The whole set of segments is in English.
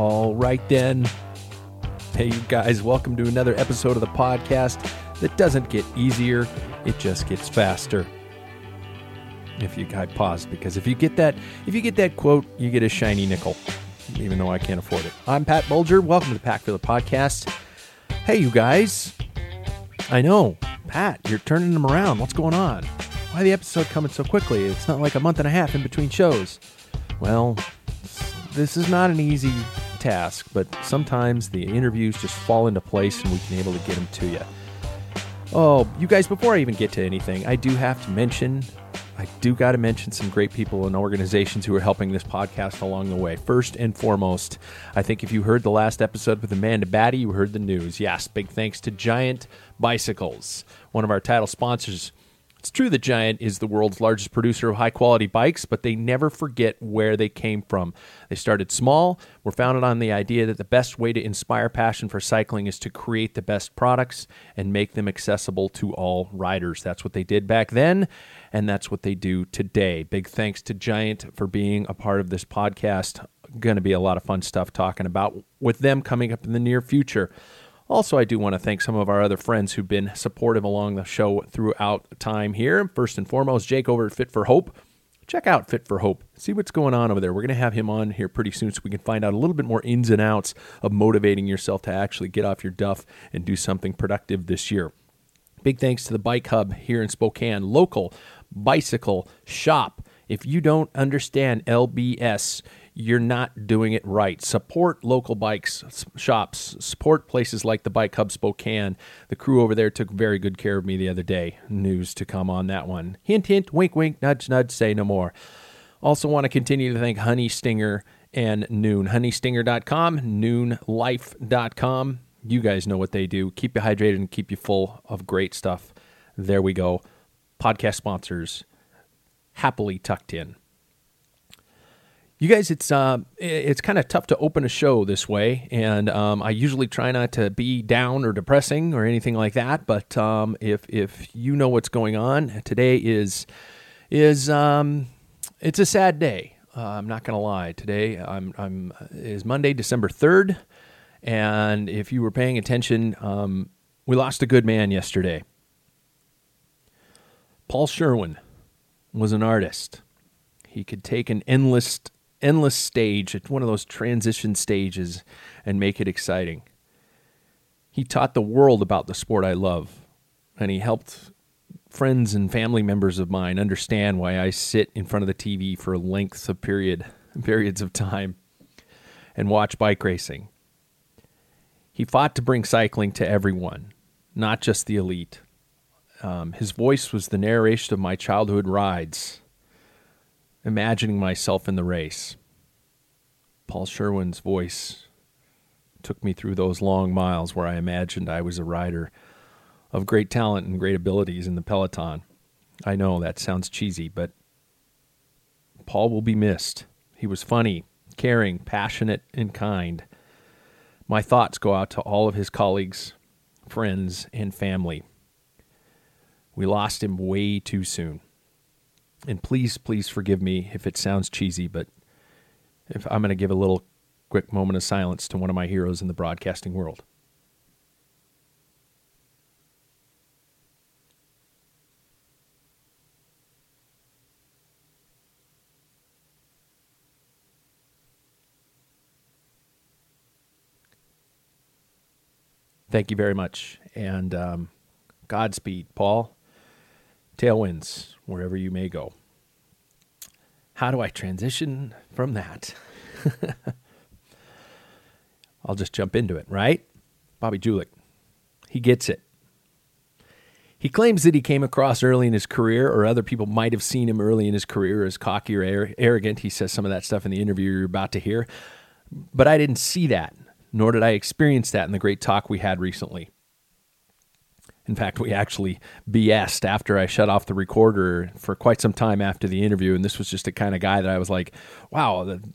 All right, then. Hey, you guys, welcome to another episode of the podcast that doesn't get easier, it just gets faster. If you I pause, because if you get that if you get that quote, you get a shiny nickel, even though I can't afford it. I'm Pat Bulger. Welcome to the Pack Filler Podcast. Hey, you guys. I know, Pat, you're turning them around. What's going on? Why the episode coming so quickly? It's not like a month and a half in between shows. Well, this is not an easy task, but sometimes the interviews just fall into place and we can able to get them to you. Oh, you guys, before I even get to anything, I do have to mention, I do got to mention some great people and organizations who are helping this podcast along the way. First and foremost, I think if you heard the last episode with Amanda Batty, you heard the news. Yes, big thanks to Giant Bicycles, one of our title sponsors. It's true that Giant is the world's largest producer of high quality bikes, but they never forget where they came from. They started small, were founded on the idea that the best way to inspire passion for cycling is to create the best products and make them accessible to all riders. That's what they did back then, and that's what they do today. Big thanks to Giant for being a part of this podcast. Going to be a lot of fun stuff talking about with them coming up in the near future. Also, I do want to thank some of our other friends who've been supportive along the show throughout time here. First and foremost, Jake over at Fit for Hope. Check out Fit for Hope. See what's going on over there. We're going to have him on here pretty soon so we can find out a little bit more ins and outs of motivating yourself to actually get off your duff and do something productive this year. Big thanks to the Bike Hub here in Spokane, local bicycle shop. If you don't understand LBS, you're not doing it right. Support local bikes shops. Support places like the Bike Hub Spokane. The crew over there took very good care of me the other day. News to come on that one. Hint, hint, wink, wink, nudge, nudge, say no more. Also, want to continue to thank Honey Stinger and Nuun. HoneyStinger.com, NuunLife.com. You guys know what they do. Keep you hydrated and keep you full of great stuff. There we go. Podcast sponsors happily tucked in. You guys, it's uh, it's kind of tough to open a show this way, and um, I usually try not to be down or depressing or anything like that. But um, if if you know what's going on, today is is um, it's a sad day. Uh, I'm not gonna lie. Today, I'm I'm is Monday, December third, and if you were paying attention, um, we lost a good man yesterday. Paul Sherwen was an artist. He could take an endless endless stage at one of those transition stages and make it exciting. He taught the world about the sport I love, and he helped friends and family members of mine understand why I sit in front of the TV for lengths of period periods of time. and watch bike racing. He fought to bring cycling to everyone, not just the elite. Um, his voice was the narration of my childhood rides, imagining myself in the race. Paul Sherwen's voice took me through those long miles where I imagined I was a rider of great talent and great abilities in the peloton. I know that sounds cheesy, but Paul will be missed. He was funny, caring, passionate, and kind. My thoughts go out to all of his colleagues, friends, and family. We lost him way too soon. And please, please forgive me if it sounds cheesy, but if I'm going to give a little quick moment of silence to one of my heroes in the broadcasting world. Thank you very much. And um, Godspeed, Paul. Tailwinds, wherever you may go. How do I transition from that? I'll just jump into it, right? Bobby Julich. He gets it. He claims that he came across early in his career, or other people might have seen him early in his career as cocky or arrogant. He says some of that stuff in the interview you're about to hear. But I didn't see that nor did I experience that in the great talk we had recently. In fact, we actually BS'd after I shut off the recorder for quite some time after the interview. And this was just the kind of guy that I was like, wow. and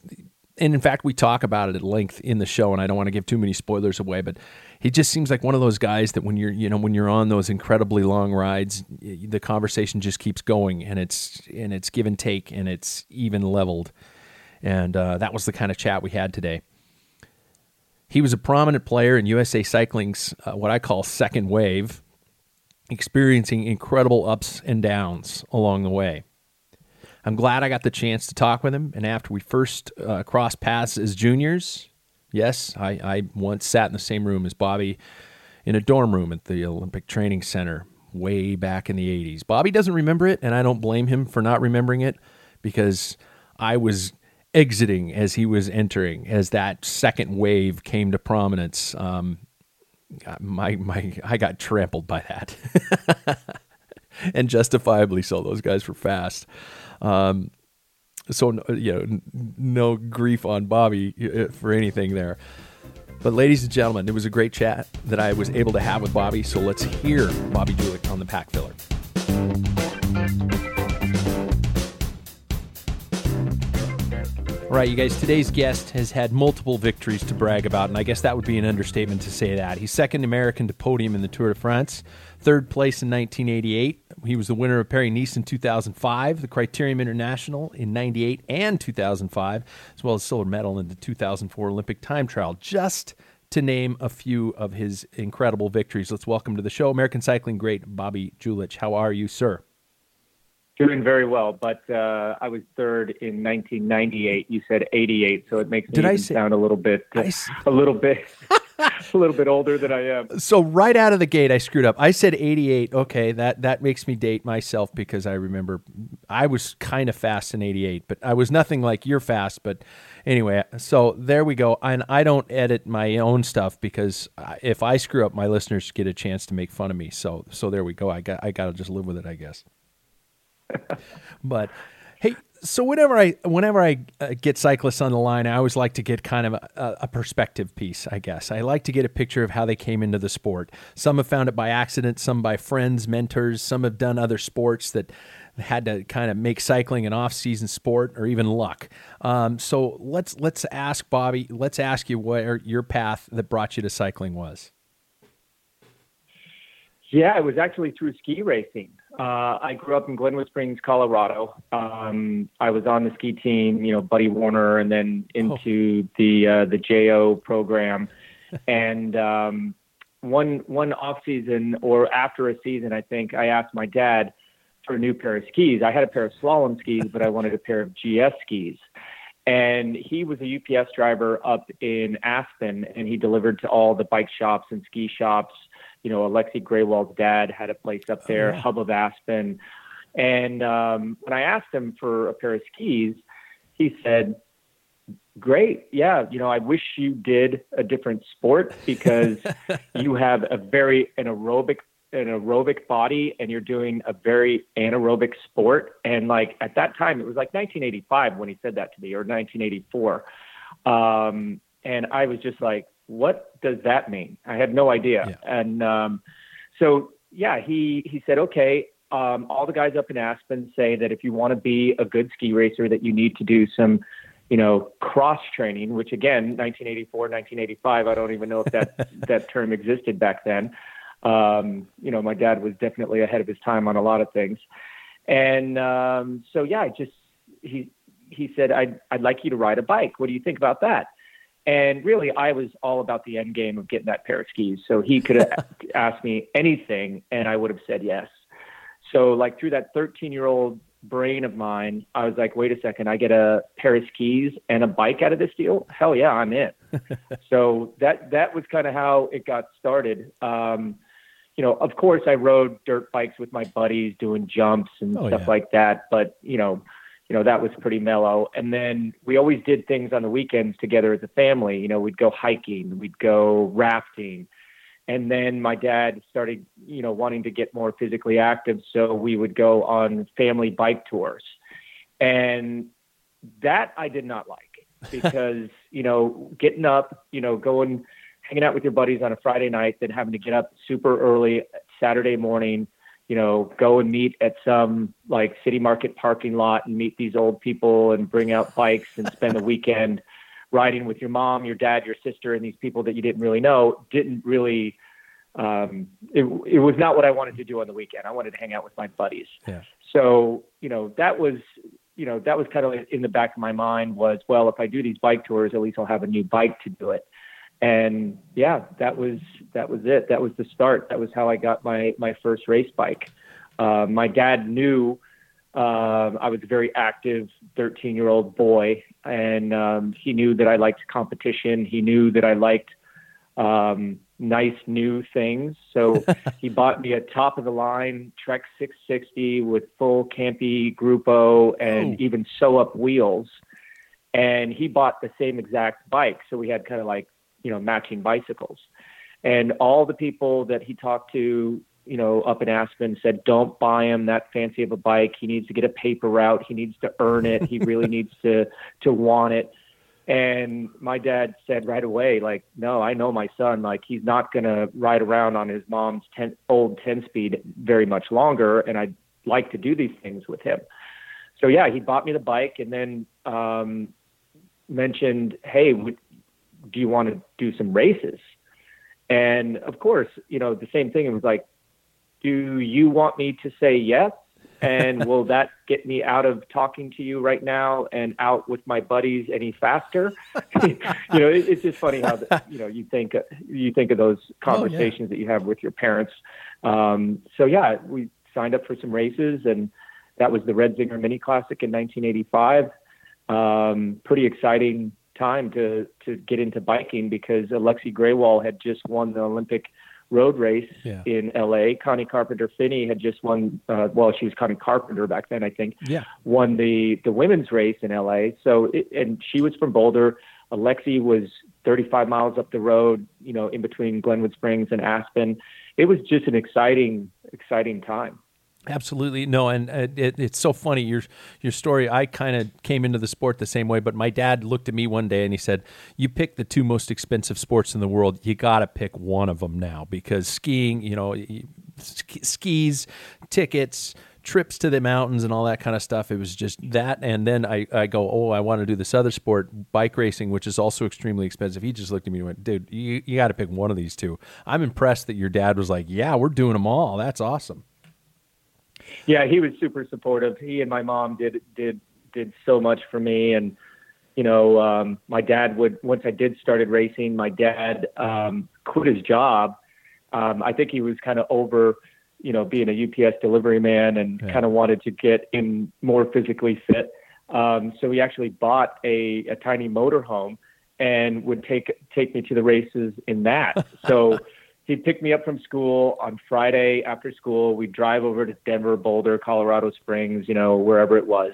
in fact, we talk about it at length in the show, and I don't want to give too many spoilers away, but he just seems like one of those guys that when you're, you know, when you're on those incredibly long rides, the conversation just keeps going, and it's and it's give and take, and it's even leveled, and uh, that was the kind of chat we had today. He was a prominent player in USA Cycling's uh, what I call second wave, experiencing incredible ups and downs along the way. I'm glad I got the chance to talk with him. And after we first uh, crossed paths as juniors, yes, I, I once sat in the same room as Bobby in a dorm room at the Olympic Training Center way back in the 80s. Bobby doesn't remember it, and I don't blame him for not remembering it because I was exiting as he was entering, as that second wave came to prominence. Um, my my, I got trampled by that, and justifiably so. Those guys were fast. Um, so you know, no grief on Bobby uh, for anything there. But ladies and gentlemen, it was a great chat that I was able to have with Bobby. So let's hear Bobby Julich on the Pack Filler. All right, you guys, today's guest has had multiple victories to brag about, and I guess that would be an understatement to say that. He's second American to podium in the Tour de France, third place in 1988. He was the winner of Paris Nice in 2005, the Criterium International in 98 and 2005, as well as silver medal in the 2004 Olympic time trial, just to name a few of his incredible victories. Let's welcome to the show American cycling great Bobby Julich. How are you, sir? Doing very well, but uh, I was third in 1998. You said 88, so it makes Did me I say, sound a little bit, uh, a little bit, a little bit older than I am. So right out of the gate, I screwed up. I said 88. Okay, that that makes me date myself because I remember I was kind of fast in 88, but I was nothing like you're fast. But anyway, so there we go. And I don't edit my own stuff because if I screw up, my listeners get a chance to make fun of me. So so there we go. I got I got to just live with it, I guess. But hey, so whenever I whenever I uh, get cyclists on the line, I always like to get kind of a, a, perspective piece. I guess I like to get a picture of how they came into the sport. Some have found it by accident, some by friends, mentors. Some have done other sports that had to kind of make cycling an off-season sport or even luck. Um, so let's let's ask Bobby. Let's ask you where your path that brought you to cycling was. Yeah, it was actually through ski racing. Uh, I grew up in Glenwood Springs, Colorado. Um, I was on the ski team, you know, Buddy Werner, and then into oh. the uh, the JO program. and um, one one off season or after a season, I think I asked my dad for a new pair of skis. I had a pair of slalom skis, but I wanted a pair of GS skis. And he was a UPS driver up in Aspen, and he delivered to all the bike shops and ski shops you know, Alexi Grewal's dad had a place up there, oh, yeah. Hub of Aspen. And um, when I asked him for a pair of skis, he said, Great. Yeah. You know, I wish you did a different sport because you have a very an aerobic an aerobic body and you're doing a very anaerobic sport. And like at that time, it was like 1985 when he said that to me, or 1984. Um, and I was just like, what does that mean? I had no idea. Yeah. And um, so, yeah, he he said, okay. Um, all the guys up in Aspen say that if you want to be a good ski racer, that you need to do some you know, cross training, which again, 1984, 1985, I don't even know if that that term existed back then. Um, you know, my dad was definitely ahead of his time on a lot of things, and um, so yeah, I just he he said, "I'd I'd like you to ride a bike. What do you think about that?" And really, I was all about the end game of getting that pair of skis. So he could have asked me anything, and I would have said yes. So, like through that 13 year old brain of mine, I was like, wait a second, I get a pair of skis and a bike out of this deal? Hell yeah, I'm in. so that that was kind of how it got started. Um, you know, of course, I rode dirt bikes with my buddies, doing jumps and oh, stuff yeah. like that. But you know, you know that was pretty mellow. And then we always did things on the weekends together as a family. You know, we'd go hiking, we'd go rafting and then my dad started you know wanting to get more physically active so we would go on family bike tours and that i did not like because you know getting up you know going hanging out with your buddies on a friday night then having to get up super early saturday morning you know go and meet at some like city market parking lot and meet these old people and bring out bikes and spend the weekend riding with your mom, your dad, your sister, and these people that you didn't really know didn't really. Um, it, it was not what I wanted to do on the weekend. I wanted to hang out with my buddies. Yeah. So you know that was you know that was kind of in the back of my mind was well if I do these bike tours at least I'll have a new bike to do it. And yeah, that was that was it. That was the start. That was how I got my my first race bike. Uh, my dad knew um, I was a very active 13 year old boy, and um, he knew that I liked competition. He knew that I liked um, nice new things. So he bought me a top of the line Trek 660 with full Campy Grupo and oh. even sew up wheels. And he bought the same exact bike. So we had kind of like, you know, matching bicycles. And all the people that he talked to you know, up in Aspen said, don't buy him that fancy of a bike. He needs to get a paper route. He needs to earn it. He really needs to, to want it. And my dad said right away, like, no, I know my son, like he's not going to ride around on his mom's 10, old 10 speed very much longer. And I'd like to do these things with him. So yeah, he bought me the bike and then, um, mentioned, Hey, would, do you want to do some races? And of course, you know, the same thing. It was like, do you want me to say yes? And will that get me out of talking to you right now and out with my buddies any faster? you know, it, it's just funny how the, you know you think you think of those conversations oh, yeah. that you have with your parents. Um, so yeah, we signed up for some races, and that was the Red Zinger Mini Classic in 1985. Um, pretty exciting time to to get into biking because Alexi Grewal had just won the Olympic road race yeah. in LA. Connie Carpenter Phinney had just won, uh, well, she was Connie Carpenter back then, I think, yeah. won the, the women's race in LA. So, it, and she was from Boulder. Alexi was 35 miles up the road, you know, in between Glenwood Springs and Aspen. It was just an exciting, exciting time. Absolutely no, and uh, it, it's so funny your your story. I kind of came into the sport the same way, but my dad looked at me one day and he said, "You pick the two most expensive sports in the world. You got to pick one of them now because skiing, you know, skis, tickets." trips to the mountains and all that kind of stuff. It was just that. And then I, I go, oh, I want to do this other sport, bike racing, which is also extremely expensive. He just looked at me and went, dude, you, you got to pick one of these two. I'm impressed that your dad was like, yeah, we're doing them all. That's awesome. Yeah, he was super supportive. He and my mom did did did so much for me, and you know, um, my dad would once I did started racing, my dad um, quit his job. Um, I think he was kind of over, you know, being a UPS delivery man and yeah. kind of wanted to get in more physically fit. Um, so he actually bought a, a tiny motorhome and would take take me to the races in that. So he'd pick me up from school on Friday after school. We'd drive over to Denver, Boulder, Colorado Springs, you know, wherever it was.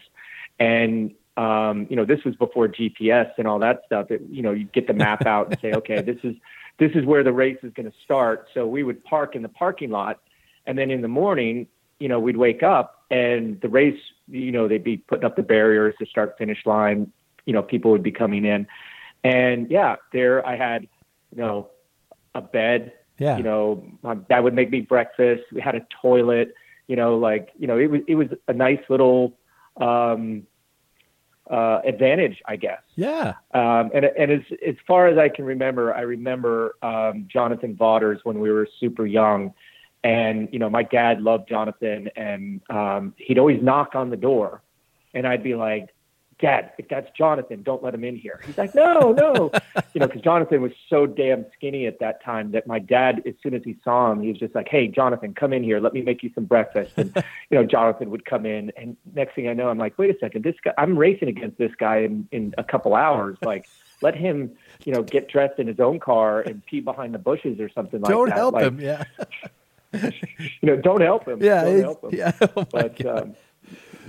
And Um, you know, this was before GPS and all that stuff. It, you know, you'd get the map out and say, okay, this is this is where the race is going to start. So we would park in the parking lot, and then in the morning, you know, we'd wake up and the race, you know, they'd be putting up the barriers, the start finish line. You know, people would be coming in, and yeah, there I had, you know, a bed. Yeah. You know, my dad would make me breakfast. We had a toilet. You know, like you know, it was it was a nice little um, uh, advantage, I guess. Yeah. Um, and and as as far as I can remember, I remember um, Jonathan Vaughters when we were super young, and you know my dad loved Jonathan, and um, he'd always knock on the door, and I'd be like, Dad, if that's Jonathan, don't let him in here. He's like, no, no, you know, because Jonathan was so damn skinny at that time that my dad, as soon as he saw him, he was just like, hey, Jonathan, come in here, let me make you some breakfast, and you know, Jonathan would come in, and next thing I know, I'm like, wait a second, this guy, I'm racing against this guy in in a couple hours, like. Let him, you know, get dressed in his own car and pee behind the bushes or something like that. Don't help Like, him. Yeah. you know, don't help him. Yeah. don't help him. yeah. Oh But um,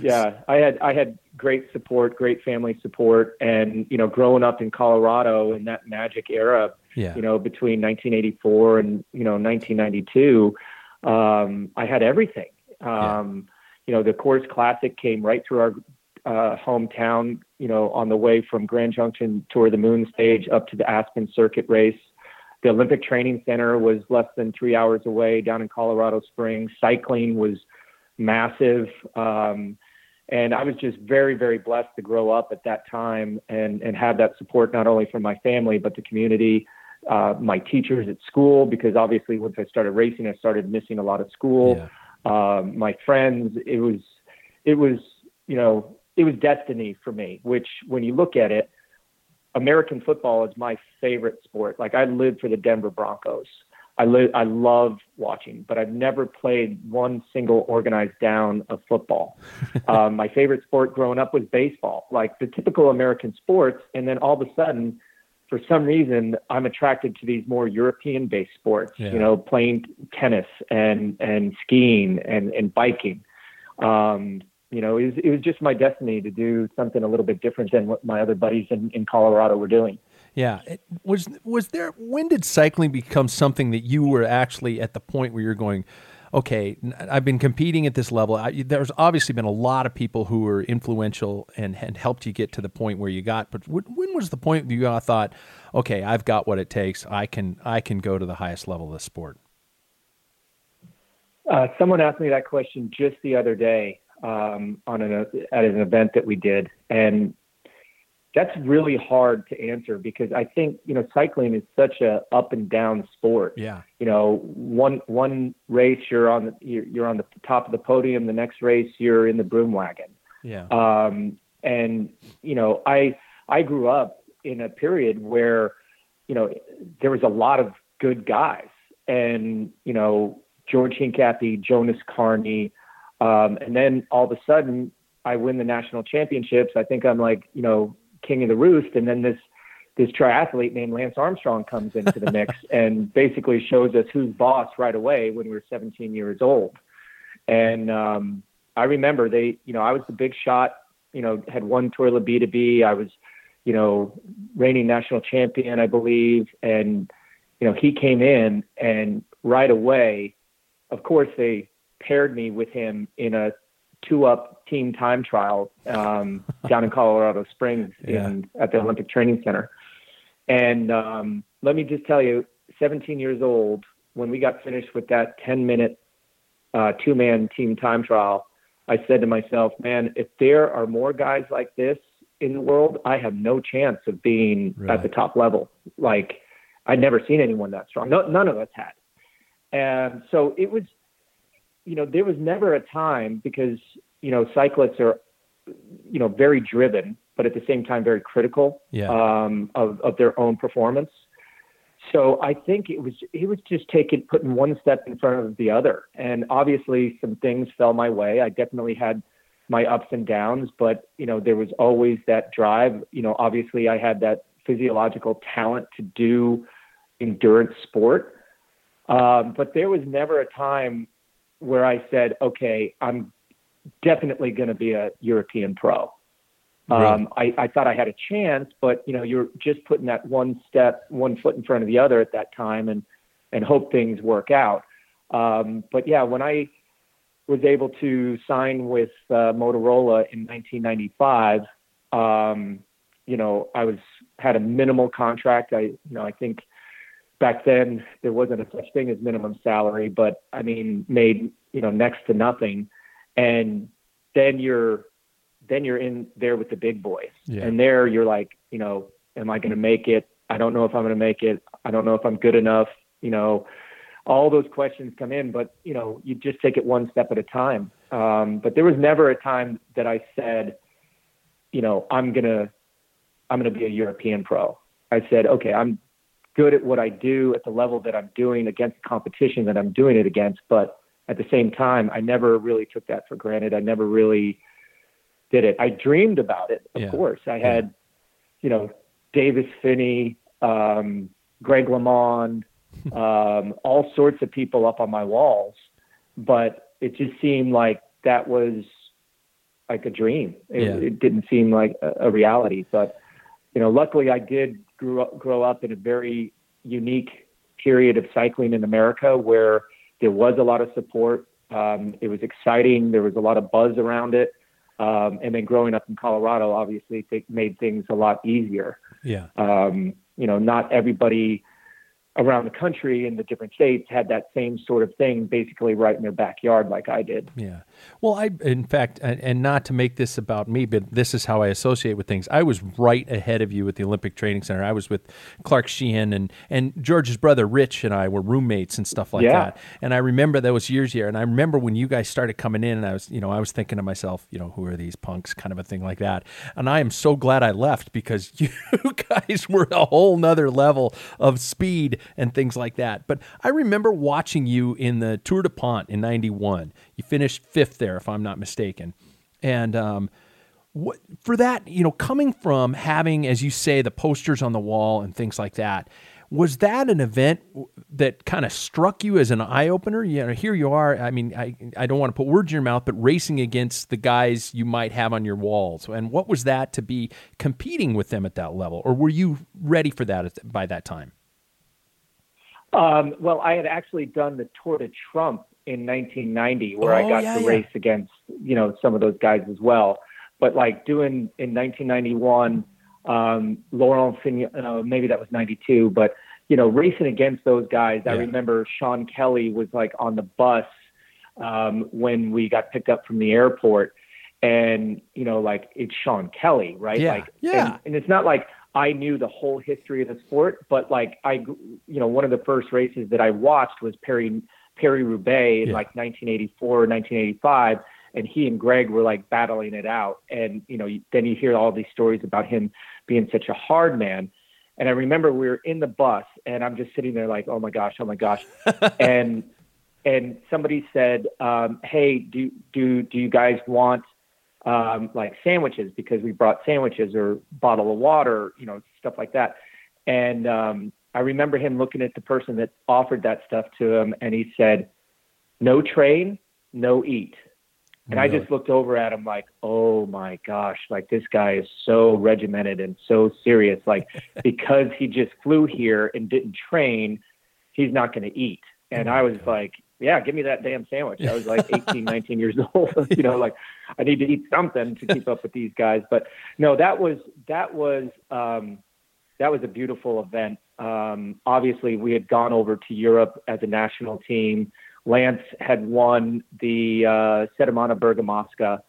yeah, I had I had great support, great family support, and you know, growing up in Colorado in that magic era, yeah. you know, between 1984 and you know 1992, um, I had everything. Um, You know, the Coors Classic came right through our uh, hometown. You know, on the way from Grand Junction Tour of the Moon stage up to the Aspen Circuit race. The Olympic Training Center was less than three hours away down in Colorado Springs. Cycling was massive. Um, and I was just very, very blessed to grow up at that time and, and have that support not only from my family, but the community, uh, my teachers at school, because obviously once I started racing, I started missing a lot of school. Yeah. Um, my friends, it was, it was, you know, it was destiny for me, which when you look at it, American football is my favorite sport. Like I live for the Denver Broncos. I live, I love watching, but I've never played one single organized down of football. um, my favorite sport growing up was baseball, like the typical American sports. And then all of a sudden, for some reason, I'm attracted to these more European based sports, Yeah. you know, playing tennis and, and skiing and, and biking. Um, you know, it was, it was just my destiny to do something a little bit different than what my other buddies in, in Colorado were doing. Yeah. It- was was there when did cycling become something that you were actually at the point where you're going, okay, I've been competing at this level. I, there's obviously been a lot of people who were influential and, and helped you get to the point where you got. But when, when was the point you uh, thought, okay, I've got what it takes. I can I can go to the highest level of the sport. Uh, someone asked me that question just the other day um, on an at an event that we did, and that's really hard to answer because I think you know cycling is such a up and down sport. Yeah. You know, one one race you're on the, you're, you're on the top of the podium, the next race you're in the broom wagon. Yeah. Um, and you know, I I grew up in a period where you know there was a lot of good guys, and you know George Hincapie, Jonas Carney, um, and then all of a sudden I win the national championships. I think I'm like you know king of the roost, and then this this triathlete named Lance Armstrong comes into the mix and basically shows us who's boss right away when we were 17 years old. And um, I remember they, you know, I was the big shot, you know, had won Tour La B to B. I was, you know, reigning national champion, I believe. And, you know, he came in and right away, of course, they paired me with him in a two up team time trial um, down in Colorado Springs in, at the Olympic Training Center. And um, let me just tell you, 17 years old, when we got finished with that 10 minute uh, two man team time trial, I said to myself, man, if there are more guys like this in the world, I have no chance of being Right. at the top level. Like, I'd never seen anyone that strong. No, none of us had. And so it was, you know, there was never a time because, you know, cyclists are, you know, very driven, but at the same time, very critical Yeah. um, of, of their own performance. So I think it was it was just taking putting one step in front of the other, and obviously some things fell my way. I definitely had my ups and downs, but you know there was always that drive. You know, obviously I had that physiological talent to do endurance sport, um, but there was never a time where I said, "Okay, I'm definitely going to be a European pro." Um, I, I thought I had a chance, but you know, you're just putting that one step, one foot in front of the other at that time, and and hope things work out. Um, but yeah, when I was able to sign with uh, Motorola in 1995, um, you know, I was had a minimal contract. I, you know, I think back then there wasn't a such thing as minimum salary, but I mean, made you know next to nothing, and then you're then you're in there with the big boys. Yeah. And there you're like, you know, am I going to make it? I don't know if I'm going to make it. I don't know if I'm good enough. You know, all those questions come in, but you know, you just take it one step at a time. Um, but there was never a time that I said, you know, I'm gonna, I'm gonna be a European pro. I said, okay, I'm good at what I do at the level that I'm doing against the competition that I'm doing it against. But at the same time, I never really took that for granted. I never really did it. I dreamed about it, of Yeah. course. I had, you know, Davis Phinney, um, Greg LeMond, um, all sorts of people up on my walls, but it just seemed like that was like a dream. It, Yeah. it didn't seem like a, a reality. But you know, luckily, I did grew up, grow up in a very unique period of cycling in America where there was a lot of support. Um, it was exciting. There was a lot of buzz around it. Um, and then growing up in Colorado, obviously, it made things a lot easier Yeah. um, you know, not everybody around the country in the different states had that same sort of thing basically right in their backyard like I did. Yeah. Well, I, in fact, and, and not to make this about me, but this is how I associate with things. I was right ahead of you at the Olympic Training Center. I was with Clark Sheehan and, and George's brother Rich and I were roommates and stuff like Yeah. that. And I remember those years here. And I remember when you guys started coming in and I was, you know, I was thinking to myself, you know, who are these punks kind of a thing like that. And I am so glad I left because you guys were a whole nother level of speed and things like that. But I remember watching you in the Tour DuPont in 91. You finished fifth there, if I'm not mistaken. And, um, what, for that, you know, coming from having, as you say, the posters on the wall and things like that, was that an event that kind of struck you as an eye opener? You know, here you are. I mean, I, I don't want to put words in your mouth, but racing against the guys you might have on your walls. And what was that to be competing with them at that level? Or were you ready for that by that time? Um, well, I had actually done the Tour de Trump in 1990 where Oh, I got yeah, to yeah. race against, you know, some of those guys as well. But like doing in 1991, um, Laurent Fignon, uh, maybe that was 92, but you know, racing against those guys. I remember Sean Kelly was like on the bus um, when we got picked up from the airport, and you know, like it's Sean Kelly, right? Yeah, Like, yeah. And, and it's not like I knew the whole history of the sport, but like I, you know, one of the first races that I watched was Perry Perry Roubaix in Yeah. like 1984 or 1985, and he and Greg were like battling it out. And you know, then you hear all these stories about him being such a hard man. And I remember we were in the bus, and I'm just sitting there like, oh my gosh, oh my gosh, and and somebody said, um, hey, do do do you guys want um, like sandwiches because we brought sandwiches or bottle of water, you know, stuff like that. And um, I remember him looking at the person that offered that stuff to him, and he said, "No train, no eat." And I just looked over at him like, "Oh my gosh! Like this guy is so regimented and so serious. Like because he just flew here and didn't train, he's not going to eat." And I was like, "Yeah, give me that damn sandwich." I was like 18, 19 years old. you know, like I need to eat something to keep up with these guys. But no, that was that was um, that was a beautiful event. Um, obviously, we had gone over to Europe as a national team. Lance had won the uh, Settimana Bergamasca.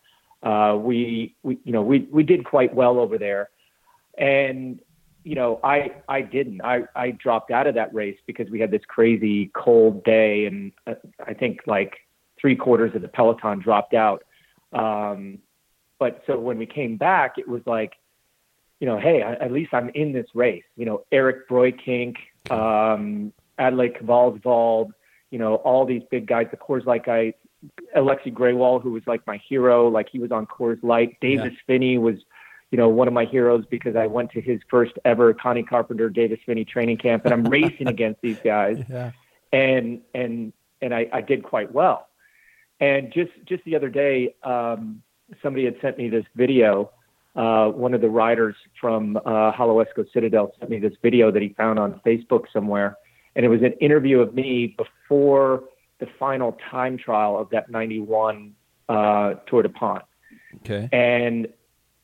Uh, we, we, you know, we we did quite well over there, and you know, I I didn't. I I dropped out of that race because we had this crazy cold day, and uh, I think like three quarters of the peloton dropped out. Um, but so when we came back, it was like, you know, hey, I- at least I'm in this race. You know, Erik Breukink, um, Atle Kvalsvoll, you know, all these big guys. The Coors Light guy, Alexi Grewal, who was like my hero, like he was on Coors Light. Davis Phinney was, you know, one of my heroes because I went to his first ever Connie Carpenter Davis Phinney training camp, and I'm racing against these guys Yeah. and and and I, I did quite well. And just just the other day, um, somebody had sent me this video uh, one of the riders from uh, Holowesko Citadel sent me this video that he found on Facebook somewhere, and it was an interview of me before the final time trial of that 91 uh, Tour DuPont. Okay. And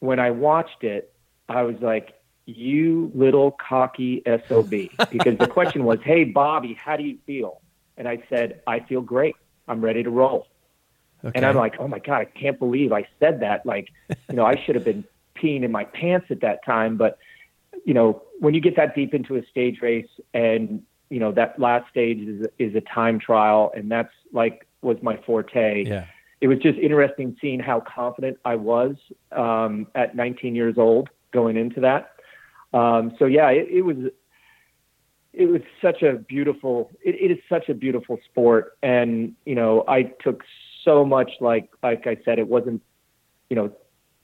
when I watched it, I was like, you little cocky SOB. Because the question was, hey, Bobby, how do you feel? And I said, I feel great. I'm ready to roll. okay. And I'm like, oh my God, I can't believe I said that. Like, you know, I should have been peeing in my pants at that time. But, you know, when you get that deep into a stage race and, you know, that last stage is, is a time trial, and that's like was my forte. yeah. It was just interesting seeing how confident I was um, at 19 years old going into that. Um, so yeah, it, it was it was such a beautiful it, it is such a beautiful sport and you know i took so much like like i said it wasn't you know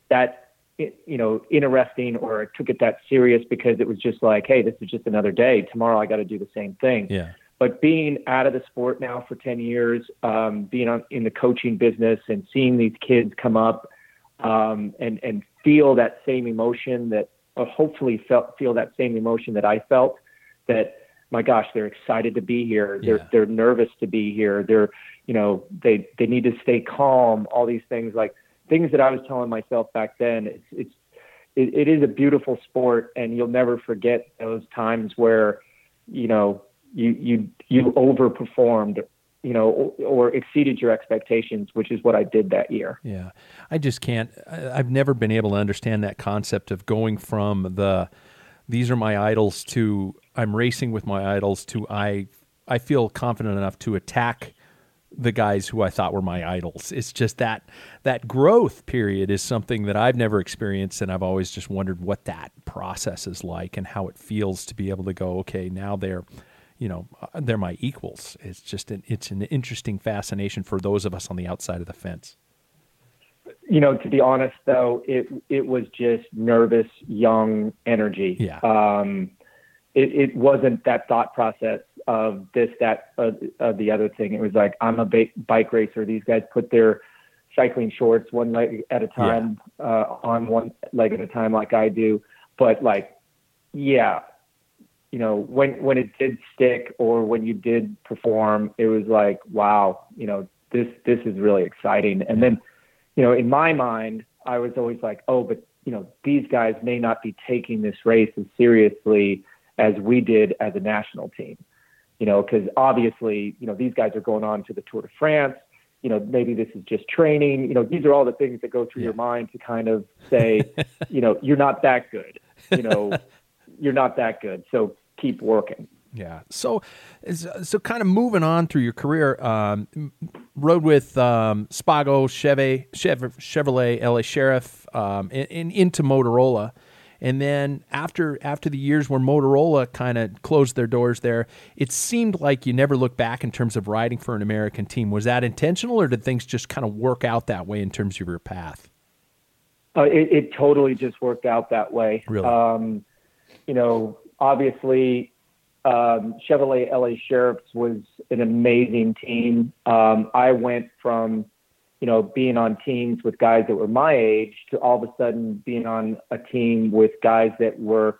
that you know interesting or I took it that serious because it was just like hey this is just another day tomorrow i got to do the same thing Yeah. But being out of the sport now for 10 years um, being on, in the coaching business and seeing these kids come up um, and and feel that same emotion that or hopefully felt feel that same emotion that I felt that my gosh they're excited to be here. They're Yeah. they're nervous to be here. They're you know they they need to stay calm all these things. Like things that I was telling myself back then it's it's it, it is a beautiful sport and you'll never forget those times where you know you you you overperformed you know or, or exceeded your expectations which is what I did that year Yeah, I just can't. I- I've never been able to understand that concept of going from the these are my idols to I'm racing with my idols to I I feel confident enough to attack the guys who I thought were my idols. It's just that that growth period is something that I've never experienced, and I've always just wondered what that process is like and how it feels to be able to go. Okay, now they're you know uh, they're my equals. It's just an it's an interesting fascination for those of us on the outside of the fence. you know, to be honest though, it it was just nervous, young energy. Yeah. Um, it, it wasn't that thought process of this, that, uh, uh, the other thing. It was like I'm a ba- bike racer. These guys put their cycling shorts one leg at a time, uh, on one leg at a time, like I do. But like, yeah, you know, when when it did stick or when you did perform, it was like, wow, you know, this this is really exciting. And then you know, in my mind, I was always like, oh, but you know, these guys may not be taking this race as seriously as we did as a national team. You know, because obviously, you know, these guys are going on to the Tour de France. You know, maybe this is just training. You know, these are all the things that go through your mind to kind of say, you know, you're not that good. You know, you're not that good. So keep working. Yeah. So, so kind of moving on through your career, um, rode with um, Spago, Chevy, Chevrolet, LA Sheriff, um, and, and into Motorola, and then after after the years where Motorola kind of closed their doors there, it seemed like you never looked back in terms of riding for an American team. Was that intentional, or did things just kind of work out that way in terms of your path? Uh, it, it totally just worked out that way. Really? Um, you know, obviously, um, Chevrolet LA Sheriffs was an amazing team. Um, I went from, you know, being on teams with guys that were my age to all of a sudden being on a team with guys that were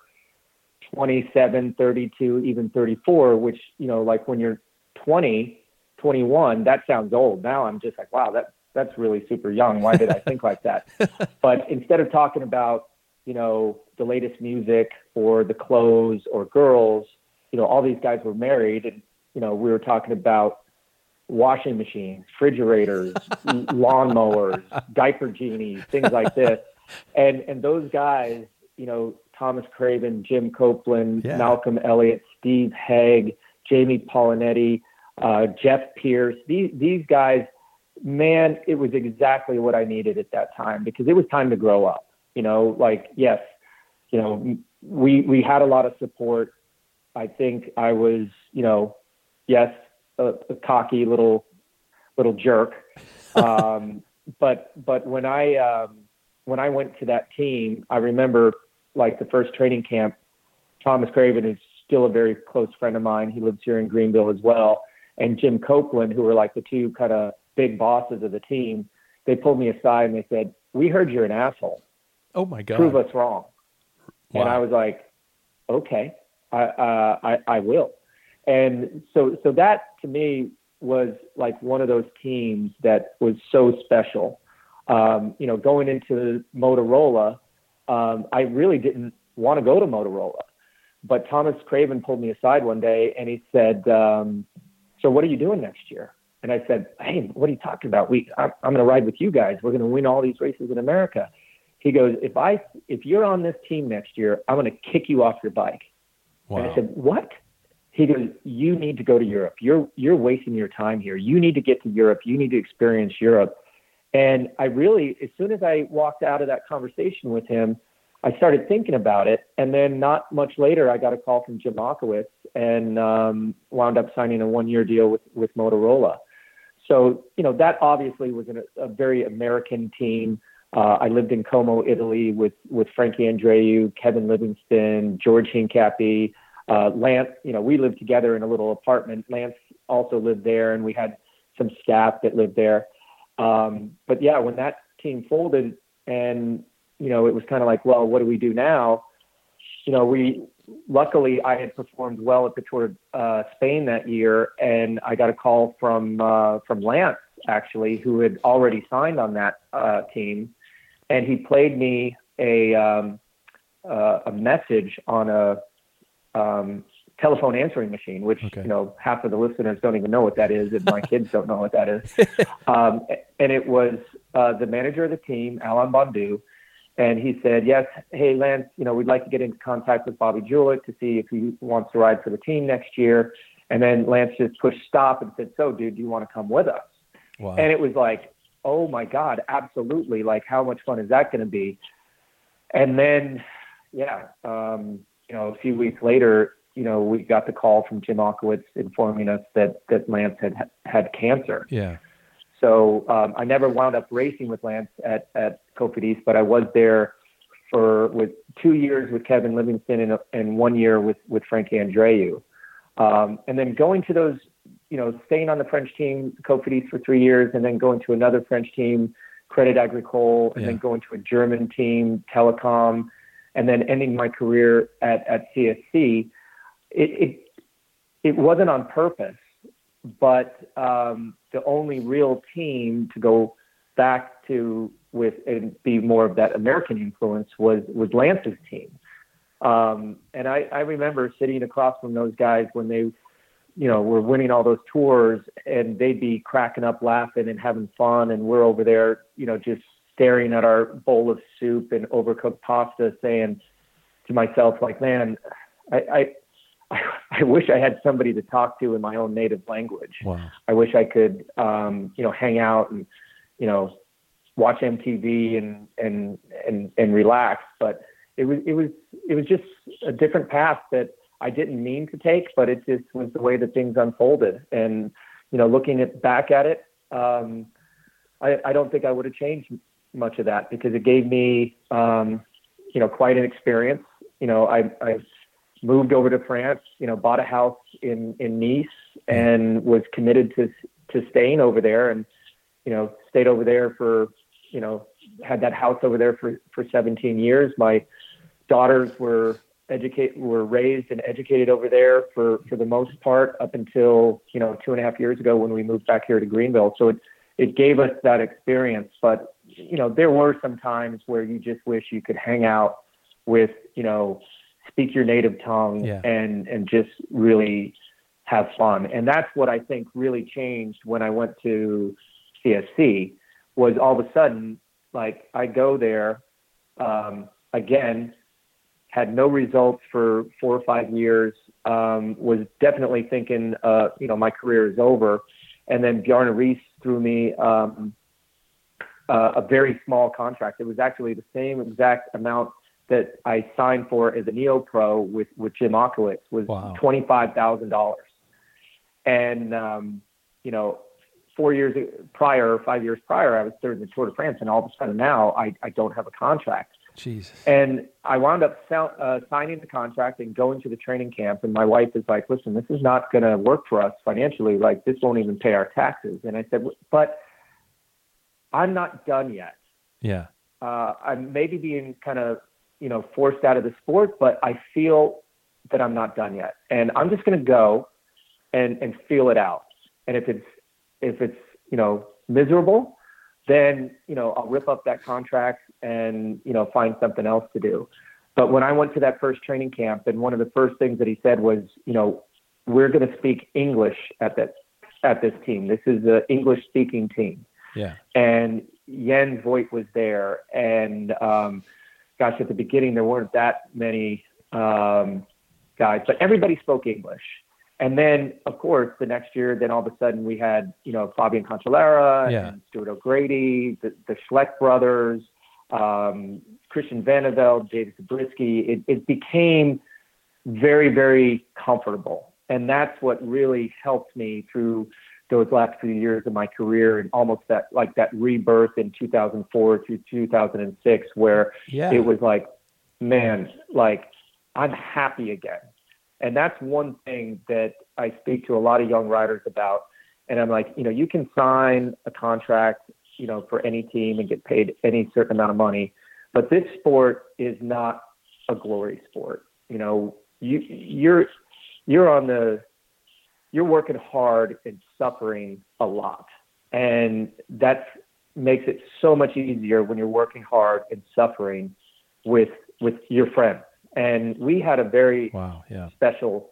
27, 32, even 34, which, you know, like when you're 20, 21, that sounds old. Now I'm just like, wow, that, that's really super young. Why did I think like that? but instead of talking about, you know, the latest music or the clothes or girls, you know, all these guys were married and, you know, we were talking about washing machines, refrigerators, lawnmowers, diaper genies, things like this. And and those guys, you know, Thomas Craven, Jim Copeland, Yeah. Malcolm Elliott, Steve Hegg, Jamie Paolinetti, uh, Jeff Pierce. These these guys, man, it was exactly what I needed at that time because it was time to grow up. You know, like yes, you know, we we had a lot of support. I think I was, you know, yes, a, a cocky little little jerk. Um, but but when I um, when I went to that team, I remember like the first training camp. Thomas Craven is still a very close friend of mine. He lives here in Greenville as well. And Jim Copeland, who were like the two kind of big bosses of the team, they pulled me aside and they said, "We heard you're an asshole." Oh my God. prove us wrong. Wow. And I was like, okay, I, uh, I, I will. And so, so that to me was like one of those teams that was so special. Um, you know, going into Motorola, um, I really didn't want to go to Motorola, but Thomas Craven pulled me aside one day and he said, um, so what are you doing next year? And I said, Hey, what are you talking about? We, I'm, I'm going to ride with you guys. We're going to win all these races in America. He goes, if I, if you're on this team next year, I'm going to kick you off your bike. wow. And I said, what? He goes, you need to go to Europe. You're, you're wasting your time here. You need to get to Europe. You need to experience Europe. And I really, as soon as I walked out of that conversation with him, I started thinking about it. And then not much later, I got a call from Jim Ochowicz and um, wound up signing a one year deal with, with Motorola. So, you know, that obviously was an, a very American team. Uh, I lived in Como, Italy with, with Frankie Andreu, Kevin Livingston, George Hincapie, uh, Lance, you know, we lived together in a little apartment. Lance also lived there and we had some staff that lived there. Um, but yeah, when that team folded and, you know, it was kind of like, well, what do we do now? You know, we, luckily I had performed well at the Tour of uh, Spain that year. And I got a call from, uh, from Lance actually, who had already signed on that uh, team. And he played me a, um, uh, a message on a, um, telephone answering machine, which Okay. you know half of the listeners don't even know what that is, and my kids don't know what that is. Um, and it was uh, the manager of the team, Alain Bondue, and he said, "Yes, hey Lance, you know we'd like to get into contact with Bobby Julich to see if he wants to ride for the team next year." And then Lance just pushed stop and said, "So, dude, do you want to come with us?" wow. And it was like, oh my God, absolutely. Like, how much fun is that going to be? And then, yeah, um, you know, a few weeks later, you know, we got the call from Jim Ochowicz informing us that, that Lance had had cancer. yeah. So um, I never wound up racing with Lance at, at Cofidis, but I was there for with two years with Kevin Livingston and, and one year with, with Frank Andreu. Um, and then going to those, you know, staying on the French team, Cofidis for three years, and then going to another French team, Credit Agricole, and Yeah. then going to a German team, Telekom, and then ending my career at, at CSC. It, it, it wasn't on purpose, but um, the only real team to go back to with and be more of that American influence was was Lance's team. Um, and I, I remember sitting across from those guys when they, you know, were winning all those tours, and they'd be cracking up, laughing, and having fun, and we're over there, you know, just staring at our bowl of soup and overcooked pasta, saying to myself, like, man, I, I, I wish I had somebody to talk to in my own native language. Wow. I wish I could, um, you know, hang out and, you know, watch MTV and and and and relax. But it was it was it was just a different path that I didn't mean to take, but it just was the way that things unfolded. And you know, looking at back at it, um, I, I don't think I would have changed much of that because it gave me, um, you know, quite an experience. You know, I I moved over to France, you know, bought a house in in Nice and was committed to to staying over there and you know, stayed over there for, you know, had that house over there for for 17 years. My daughters were educate were raised and educated over there for for the most part up until, you know, two and a half years ago when we moved back here to Greenville. So it it gave us that experience, but you know, there were some times where you just wish you could hang out with, you know, speak your native tongue Yeah. and and just really have fun. And that's what I think really changed when I went to CSC was all of a sudden like I go there um, again had no results for four or five years um, was definitely thinking uh, you know my career is over and then Bjarne Riis threw me um, uh, a very small contract it was actually the same exact amount that I signed for as a neo pro with with Jim Ochowicz was Wow. twenty five thousand dollars and um, you know four years prior, five years prior, I was third in the Tour de France, and all of a sudden now I, I don't have a contract. Jesus. And I wound up sell, uh, signing the contract and going to the training camp. And my wife is like, "Listen, this is not going to work for us financially. Like this won't even pay our taxes." And I said, "But I'm not done yet." Yeah. uh, I'm maybe being kind of, you know, forced out of the sport, but I feel that I'm not done yet. And I'm just going to go and, and feel it out. And if it's, if it's, you know, miserable, then, you know, I'll rip up that contract and, you know, find something else to do. But when I went to that first training camp, and one of the first things that he said was, you know, we're going to speak English at that at this team. This is an English speaking team. Yeah. And Jens Voigt was there, and um, gosh, at the beginning there weren't that many um, guys, but everybody spoke English. And then, of course, the next year, then all of a sudden we had, you know, Fabian Cancellara Yeah. and Stuart O'Grady, the, the Schleck brothers, um, Christian Vande Velde, David Zabriskie. It, it became very, very comfortable. And that's what really helped me through those last few years of my career and almost that, like that rebirth in 2004 through 2006, where Yeah. it was like, man, like I'm happy again. And that's one thing that I speak to a lot of young riders about. And I'm like, you know, you can sign a contract, you know, for any team and get paid any certain amount of money, but this sport is not a glory sport. You know, you you're you're on the you're working hard and suffering a lot. And that makes it so much easier when you're working hard and suffering with with your friends. And we had a very Wow. Yeah. special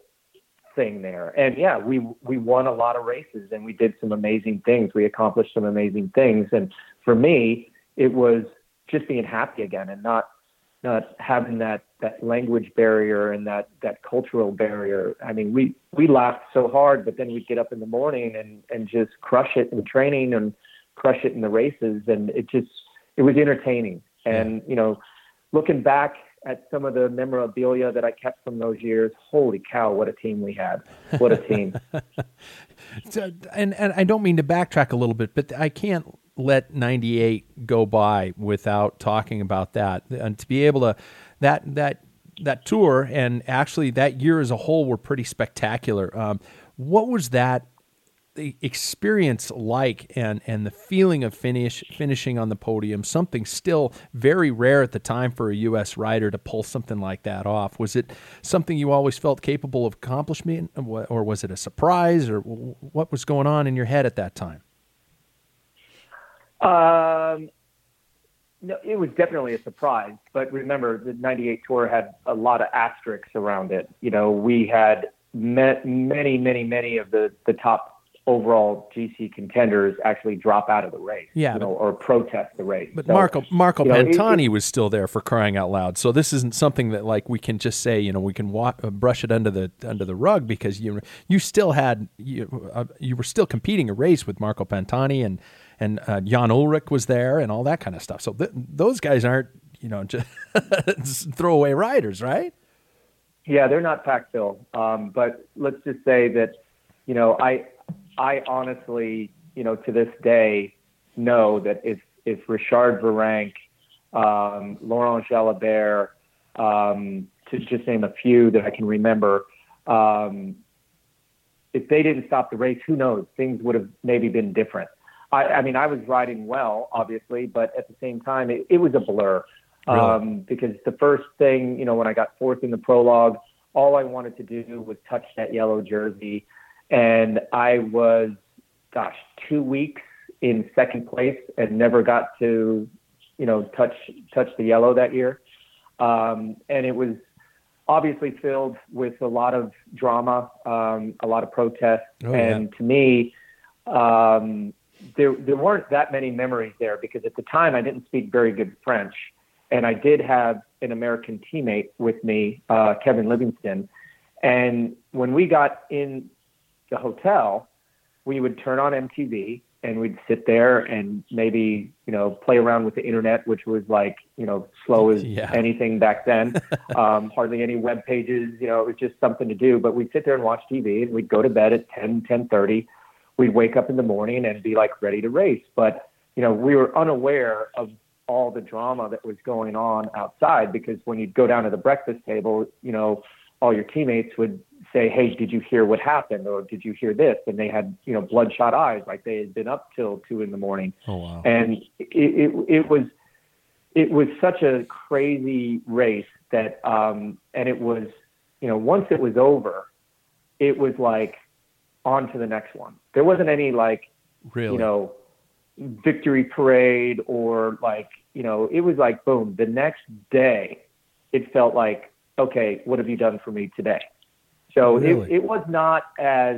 thing there. And yeah, we we won a lot of races and we did some amazing things. We accomplished some amazing things. And for me, it was just being happy again and not not having that that language barrier and that that cultural barrier. I mean, we we laughed so hard, but then we'd get up in the morning and and just crush it in training and crush it in the races, and it just it was entertaining. And you know, looking back at some of the memorabilia that I kept from those years, holy cow, what a team we had! What a team! So, and and I don't mean to backtrack a little bit, but I can't let 98 go by without talking about that. And to be able to that that that tour and actually that year as a whole were pretty spectacular. Um, what was that the experience like and and the feeling of finish finishing on the podium something still very rare at the time for a US rider to pull something like that off was it something you always felt capable of accomplishment or was it a surprise or what was going on in your head at that time Um, no, it was definitely a surprise. But remember, the '98 tour had a lot of asterisks around it. You know, we had met many, many, many of the the top overall GC contenders actually drop out of the race. Yeah, you but- know, or protest the race. But So, Marco Marco you know, it- Pantani it- was still there for crying out loud. So this isn't something that like we can just say, you know, we can wa- uh, brush it under the under the rug because you you still had you uh, you were still competing a race with Marco Pantani and and uh, Jan Ullrich was there and all that kind of stuff. So th- those guys aren't you know just throwaway riders, right? Yeah, they're not pack fill. Um, but let's just say that, you know, I, I honestly, you know, to this day, know that if if Richard Virenque, um, Laurent Jalabert, um, to just name a few that I can remember, um, if they didn't stop the race, who knows? Things would have maybe been different. I, I mean, I was riding well, obviously, but at the same time, it, it was a blur. Really? Um, because the first thing, you know, when I got fourth in the prologue, all I wanted to do was touch that yellow jersey. And I was, gosh, two weeks in second place and never got to, you know, touch touch the yellow that year. Um, and it was obviously filled with a lot of drama, um, a lot of protest, Oh, yeah. and to me, um, there there weren't that many memories there because at the time I didn't speak very good French, and I did have an American teammate with me, uh, Kevin Livingston, and when we got in the hotel, we would turn on MTV and we'd sit there and maybe you know play around with the internet, which was like you know slow as Yeah. anything back then. um, hardly any web pages, you know, it was just something to do. But we'd sit there and watch TV, and we'd go to bed at 10, 10.30. We'd wake up in the morning and be like ready to race. But you know, we were unaware of all the drama that was going on outside because when you'd go down to the breakfast table, you know, all your teammates would say, "Hey, did you hear what happened?" or "Did you hear this?" And they had, you know, bloodshot eyes, like they had been up till two in the morning Oh wow. and it, it, it was it was such a crazy race that, um, and it was, you know, once it was over, it was like on to the next one. There wasn't any like, really? you know, victory parade or like, you know, it was like boom. The next day, it felt like, okay, what have you done for me today? So Really? it, it was not as,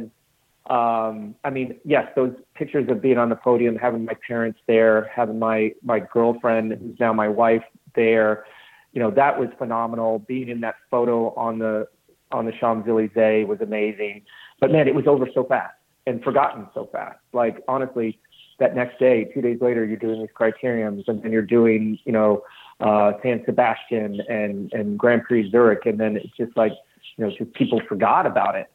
um, I mean, yes, those pictures of being on the podium, having my parents there, having my my girlfriend, who's now my wife, there, you know, that was phenomenal. Being in that photo on the on the Champs Elysees was amazing. But man, it was over so fast and forgotten so fast. Like honestly, that next day, two days later, you're doing these criteriums, and then you're doing, you know, uh, San Sebastian and and Grand Prix Zurich, and then it's just like, you know, people forgot about it.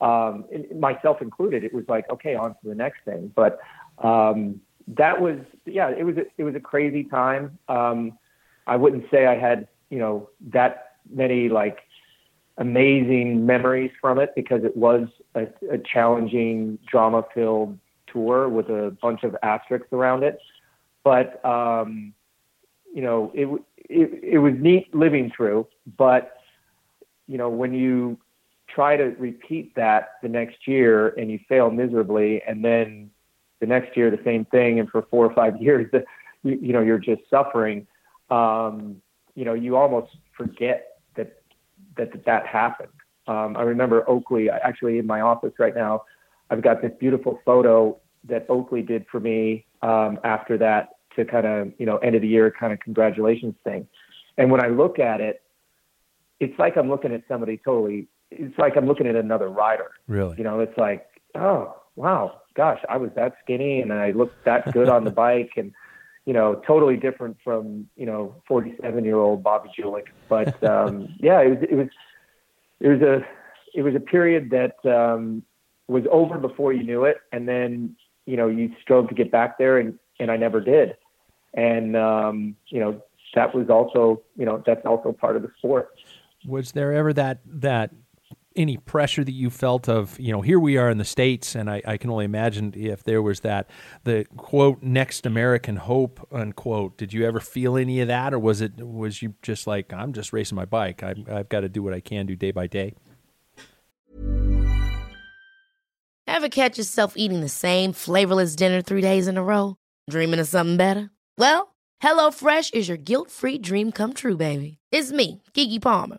Um, myself included. It was like, okay, on to the next thing. But um, that was, yeah, it was a, it was a crazy time. Um, I wouldn't say I had, you know, that many like amazing memories from it because it was a, a challenging, drama-filled tour with a bunch of asterisks around it. But um, you know, it, it it was neat living through. But you know, when you try to repeat that the next year and you fail miserably, and then the next year the same thing, and for four or five years, the, you, you know, you're just suffering. Um, you know, you almost forget that that that that happened. Um, I remember Oakley. Actually, in my office right now, I've got this beautiful photo that Oakley did for me um, after that to kind of you know end of the year kind of congratulations thing. And when I look at it, it's like I'm looking at somebody totally. It's like I'm looking at another rider. Really? You know, it's like, oh wow, gosh, I was that skinny and I looked that good on the bike and you know, totally different from, you know, 47 year old Bobby Julich. But, um, yeah, it was, it was, it was a, it was a period that, um, was over before you knew it. And then, you know, you strove to get back there and, and I never did. And, um, you know, that was also, you know, that's also part of the sport. Was there ever that that any pressure that you felt of you know here we are in the states and I, I can only imagine if there was that the quote next American hope unquote did you ever feel any of that or was it was you just like I'm just racing my bike I, I've got to do what I can do day by day Ever catch yourself eating the same flavorless dinner three days in a row? Dreaming of something better? Well, HelloFresh is your guilt-free dream come true, baby. It's me, Keke Palmer.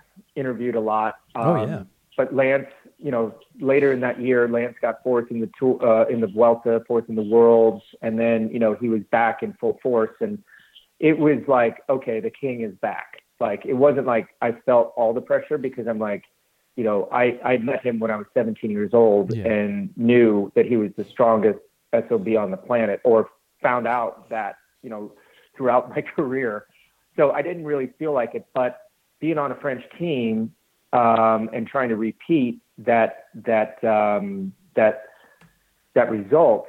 interviewed a lot. Oh, Um, yeah. But Lance, you know, later in that year, Lance got fourth in the tour, uh, in the Vuelta, fourth in the Worlds, and then you know he was back in full force, and it was like, okay, the king is back. Like it wasn't like I felt all the pressure because I'm like, you know, I I met him when I was 17 years old Yeah. and knew that he was the strongest sob on the planet, or found out that you know throughout my career. So I didn't really feel like it, but being on a French team um, and trying to repeat that that um, that that result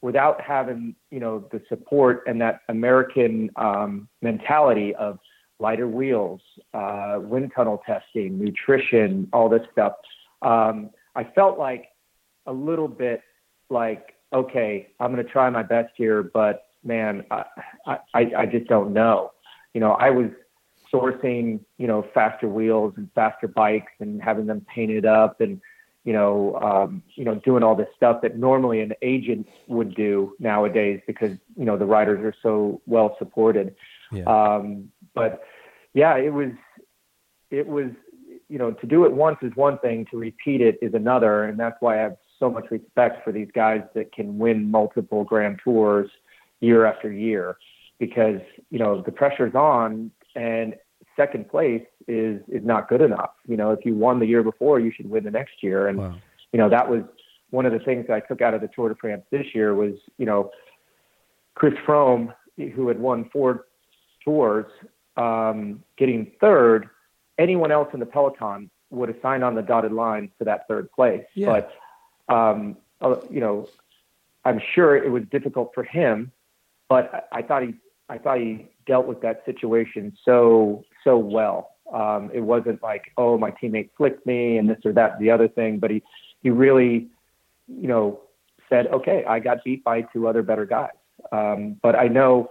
without having you know the support and that American um, mentality of lighter wheels, uh, wind tunnel testing, nutrition, all this stuff. Um, I felt like a little bit like okay, I'm going to try my best here, but man, I, I I just don't know. You know, I was sourcing, you know, faster wheels and faster bikes and having them painted up and, you know, um, you know, doing all this stuff that normally an agent would do nowadays because, you know, the riders are so well supported. Yeah. Um, but yeah, it was, it was, you know, to do it once is one thing, to repeat it is another, and that's why I have so much respect for these guys that can win multiple Grand Tours year after year, because you know the pressure's on, and second place is is not good enough. You know, if you won the year before, you should win the next year, and wow. you know that was one of the things I took out of the Tour de France this year was you know Chris Froome, who had won four tours, um, getting third anyone else in the peloton would have signed on the dotted line for that third place. Yeah. But um, uh, you know, I'm sure it was difficult for him, but I, I thought he I thought he dealt with that situation so so well. Um, it wasn't like, oh, my teammate flicked me and this or that, the other thing, but he he really, you know, said, okay, I got beat by two other better guys. Um, but I know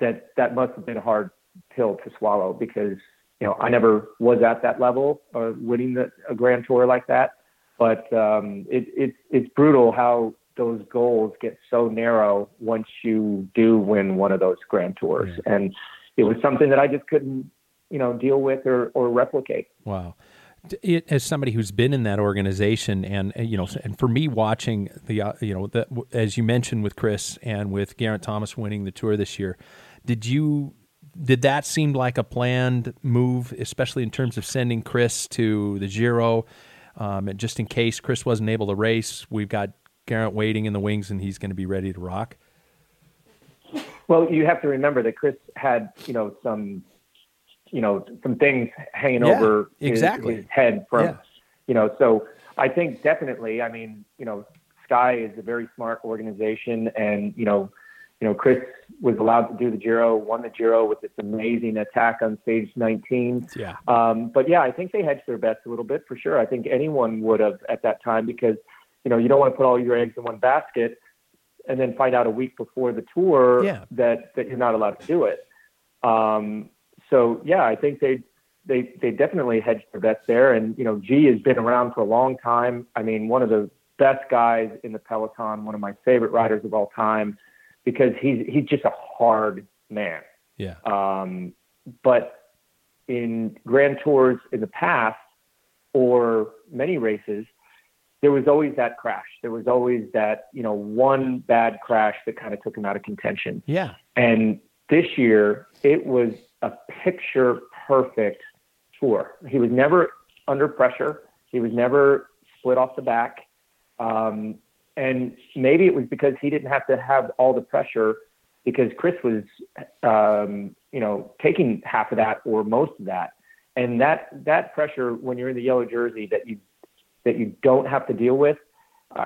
that that must have been a hard pill to swallow because you know, I never was at that level of winning the, a grand tour like that. But um, it, it, it's brutal how those goals get so narrow once you do win one of those grand tours. Yeah. And it was something that I just couldn't, you know, deal with or, or replicate. Wow. It, as somebody who's been in that organization and you know and for me watching the uh, you know the, as you mentioned with Chris and with Geraint Thomas winning the tour this year did you did that seem like a planned move, especially in terms of sending Chris to the Giro? Um, and just in case Chris wasn't able to race, we've got Geraint waiting in the wings, and he's going to be ready to rock. Well, you have to remember that Chris had, you know, some, you know, some things hanging yeah, over exactly. his, his head from, yeah. you know, so I think definitely. I mean, you know, Sky is a very smart organization, and you know, you know, Chris was allowed to do the Giro, won the Giro with this amazing attack on stage 19. Yeah. Um, but yeah, I think they hedged their bets a little bit for sure. I think anyone would have at that time because, you know, you don't want to put all your eggs in one basket and then find out a week before the tour yeah. that, that you're not allowed to do it. Um, so yeah, I think they, they, they definitely hedged their bets there. And, you know, G has been around for a long time. I mean, one of the best guys in the peloton, one of my favorite riders of all time because he's he's just a hard man. Yeah. Um, but in Grand Tours in the past, or many races, there was always that crash. There was always that you know one bad crash that kind of took him out of contention. Yeah. And this year, it was a picture perfect tour. He was never under pressure. He was never split off the back. Um, and maybe it was because he didn't have to have all the pressure because Chris was, um, you know, taking half of that or most of that. And that that pressure when you're in the yellow jersey that you that you don't have to deal with,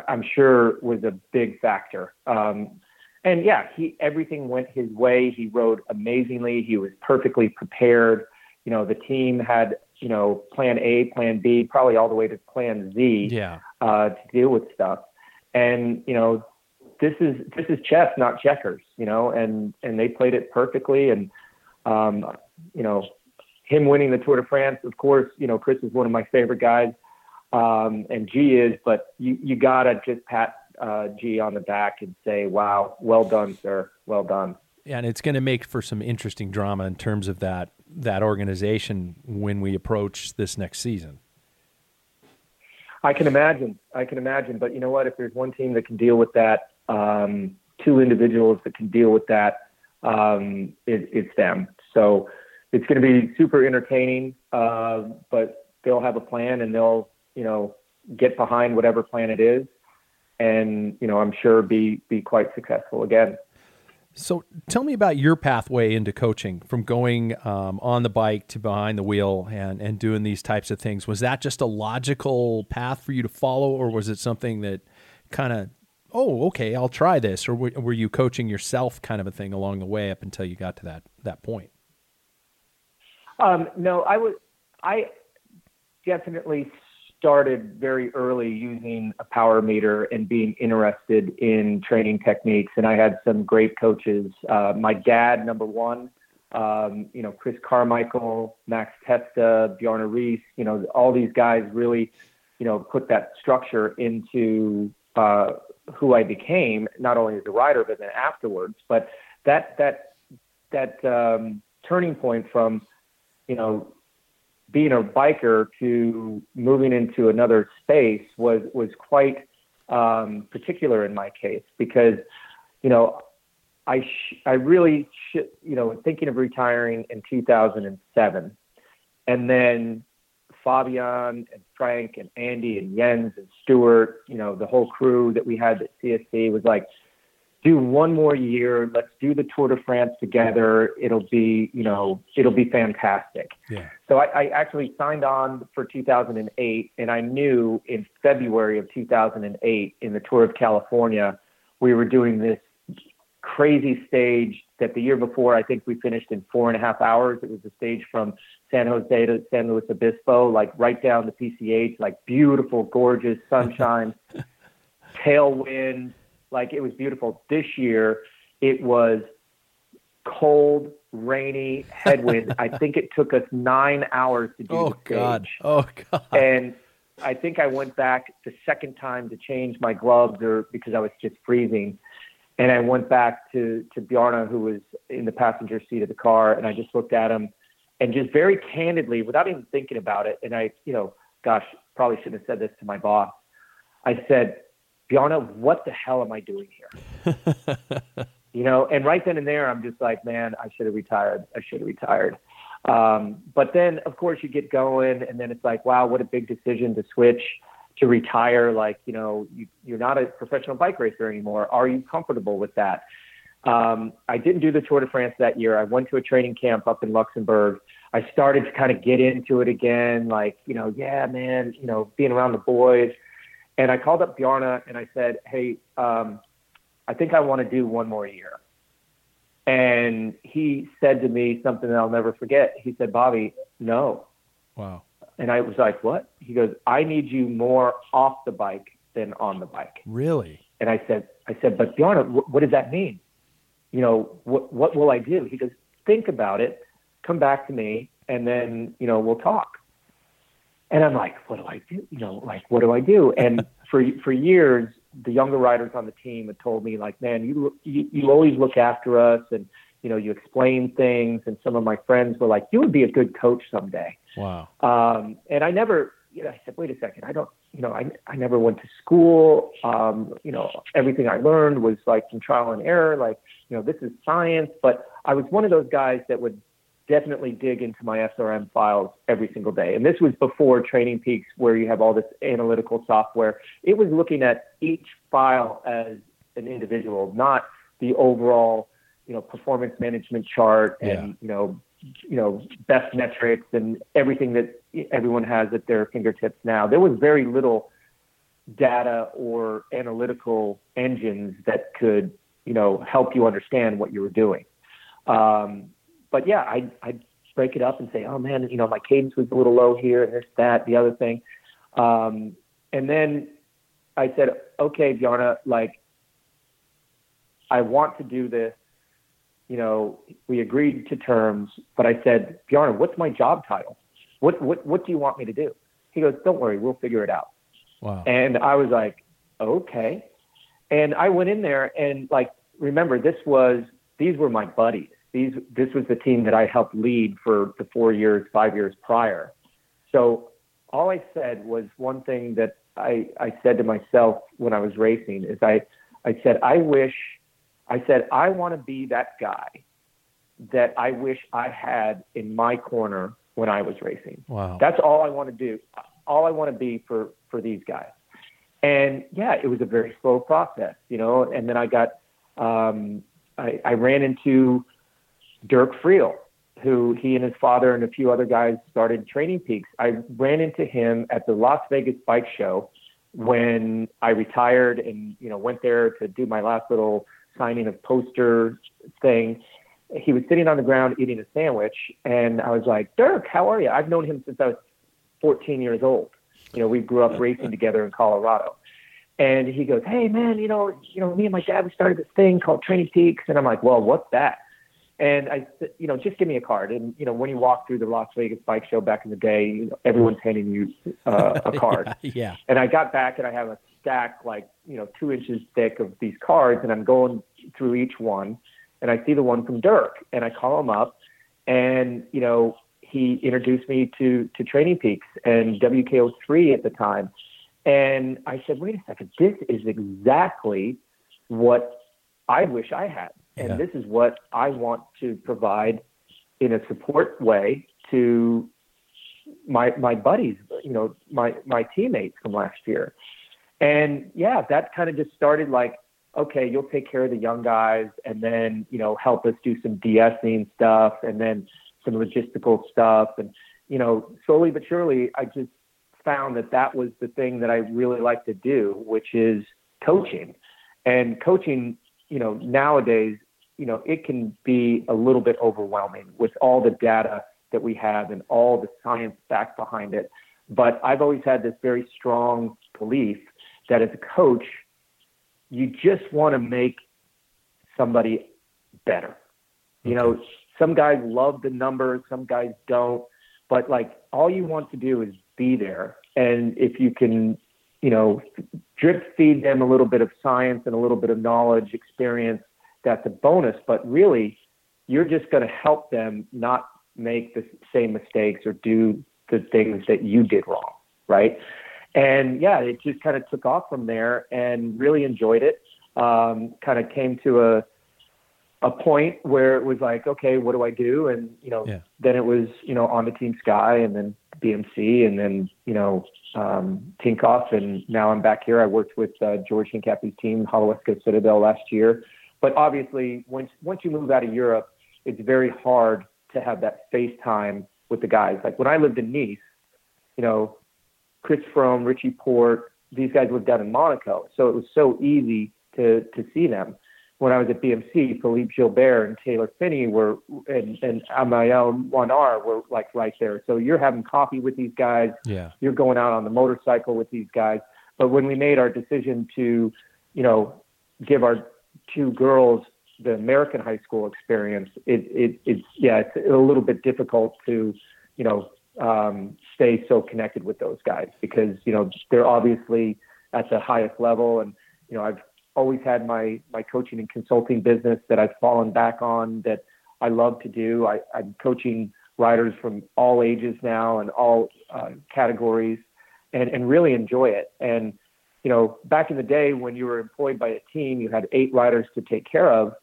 I'm sure was a big factor. Um, and yeah, he everything went his way. He rode amazingly. He was perfectly prepared. You know, the team had you know plan A, plan B, probably all the way to plan Z yeah. uh, to deal with stuff and you know this is this is chess not checkers you know and and they played it perfectly and um you know him winning the tour de france of course you know chris is one of my favorite guys um and g is but you you gotta just pat uh g on the back and say wow well done sir well done yeah, and it's going to make for some interesting drama in terms of that that organization when we approach this next season. I can imagine. I can imagine. But you know what? If there's one team that can deal with that, um, two individuals that can deal with that, um, it, it's them. So it's going to be super entertaining. Uh, but they'll have a plan and they'll, you know, get behind whatever plan it is, and you know, I'm sure be be quite successful again. So tell me about your pathway into coaching from going um, on the bike to behind the wheel and, and doing these types of things. Was that just a logical path for you to follow, or was it something that kind of, oh, okay, I'll try this? Or were, you coaching yourself kind of a thing along the way up until you got to that, that point? Um, no, I was, I definitely started very early using a power meter and being interested in training techniques. And I had some great coaches. Uh, my dad, number one, um, you know, Chris Carmichael, Max Testa, Bjarne Riis, you know, all these guys really, you know, put that structure into uh, who I became, not only as a rider, but then afterwards. But that, that, that um, turning point from, you know, being a biker to moving into another space was was quite um, particular in my case because you know I sh- I really sh- you know thinking of retiring in 2007 and then Fabian and Frank and Andy and Jens and Stuart you know the whole crew that we had at CSC was like do one more year. Let's do the Tour de France together. It'll be, you know, it'll be fantastic. Yeah. So I, I actually signed on for 2008, and I knew in February of 2008 in the Tour of California, we were doing this crazy stage that the year before I think we finished in four and a half hours. It was a stage from San Jose to San Luis Obispo, like right down the PCH, like beautiful, gorgeous sunshine, tailwind like it was beautiful. This year, it was cold, rainy, headwind. I think it took us nine hours to do oh. God. Oh God! And I think I went back the second time to change my gloves, or because I was just freezing. And I went back to to Bjarne, who was in the passenger seat of the car, and I just looked at him, and just very candidly, without even thinking about it, and I, you know, gosh, probably shouldn't have said this to my boss. I said, Bjarne, what the hell am I doing here? you know, and right then and there, I'm just like, man, I should have retired. I should have retired. Um, but then, of course, you get going, and then it's like, wow, what a big decision to switch to retire. Like, you know, you, you're not a professional bike racer anymore. Are you comfortable with that? Um, I didn't do the Tour de France that year. I went to a training camp up in Luxembourg. I started to kind of get into it again, like, you know, yeah, man, you know, being around the boys. And I called up Bjarne and I said, Hey, um, I think I want to do one more year. And he said to me something that I'll never forget. He said, Bobby, no. Wow. And I was like, What? He goes, I need you more off the bike than on the bike. Really? And I said, I said, but Bjarne, what, what does that mean? You know, what what will I do? He goes, think about it, come back to me, and then you know we'll talk. And I'm like, what do I do? You know, like, what do I do? And for for years, the younger riders on the team had told me, like, man, you you, you always look after us, and you know, you explain things. And some of my friends were like, you would be a good coach someday. Wow. Um, and I never, you know, I said, wait a second, I don't, you know, I I never went to school. Um, you know, everything I learned was like from trial and error. Like, you know, this is science. But I was one of those guys that would definitely dig into my SRM files every single day. And this was before Training Peaks, where you have all this analytical software. It was looking at each file as an individual, not the overall, you know, performance management chart and Yeah. you know, you know, best metrics and everything that everyone has at their fingertips now. There was very little data or analytical engines that could, you know, help you understand what you were doing. Um, but yeah, I I break it up and say, oh man, you know, my cadence was a little low here, and this, that, the other thing, um, and then I said, okay, Bjarne, like, I want to do this. You know, we agreed to terms, but I said, Bjarne, what's my job title? What what what do you want me to do? He goes, don't worry, we'll figure it out. Wow. And I was like, okay. And I went in there and like, remember, this was, these were my buddies. These, this was the team that I helped lead for the four years, five years prior. So all I said was one thing that I, I said to myself when I was racing is I, I said, I wish, I said, I want to be that guy that I wish I had in my corner when I was racing. Wow. That's all I want to do. All I want to be for for these guys. And yeah, it was a very slow process, you know. And then I got, um, I, I ran into Dirk Friel, who he and his father and a few other guys started Training Peaks. I ran into him at the Las Vegas Bike Show when I retired, and you know went there to do my last little signing of poster thing he was sitting on the ground eating a sandwich, and I was like, Dirk, how are you? I've known him since I was 14 years old. You know, we grew up racing together in Colorado. And he goes, Hey man, you know, you know, me and my dad we started this thing called Training Peaks, and I'm like, Well, what's that? And I, said, you know, just give me a card. And you know, when you walk through the Las Vegas Bike Show back in the day, you know, everyone's handing you uh, a card. yeah. And I got back and I have a stack like, you know, two inches thick of these cards and I'm going through each one and I see the one from Dirk and I call him up and, you know, he introduced me to to Training Peaks and WKO3 at the time. And I said, wait a second, this is exactly what I wish I had. And Yeah. this is what I want to provide in a support way to my my buddies, you know, my my teammates from last year. And yeah, that kind of just started like, okay, you'll take care of the young guys and then, you know, help us do some de-essing stuff and then some logistical stuff. And, you know, slowly but surely, I just found that that was the thing that I really like to do, which is coaching. And coaching, you know, nowadays, you know, it can be a little bit overwhelming with all the data that we have and all the science back behind it. But I've always had this very strong belief that as a coach, you just want to make somebody better. You know, some guys love the numbers, some guys don't, but like all you want to do is be there. And if you can, you know, drip feed them a little bit of science and a little bit of knowledge, experience, that's a bonus. But really, you're just going to help them not make the same mistakes or do the things that you did wrong, right? And yeah, it just kind of took off from there and really enjoyed it. Um, kind of came to a a point where it was like, okay, what do I do? And you know, Yeah. then it was you know on the Team Sky and then BMC and then you know um, Tinkoff and now I'm back here. I worked with uh, George Hincapie's team, Holowesko Citadel last year. But obviously, once once you move out of Europe, it's very hard to have that face time with the guys. Like when I lived in Nice, you know, Chris Froome, Richie Porte, these guys lived down in Monaco, so it was so easy to to see them. When I was at BMC, Philippe Gilbert and Taylor Phinney were, and, and Amael Moinard were like right there. So you're having coffee with these guys, Yeah. you're going out on the motorcycle with these guys. But when we made our decision to, you know, give our two girls the American high school experience, it, it it's yeah, it's a little bit difficult to, you know, um, stay so connected with those guys because you know they're obviously at the highest level, and you know I've always had my my coaching and consulting business that I've fallen back on that I love to do. I, I'm coaching riders from all ages now and all uh, categories, and and really enjoy it. And you know, back in the day when you were employed by a team, you had eight riders to take care of,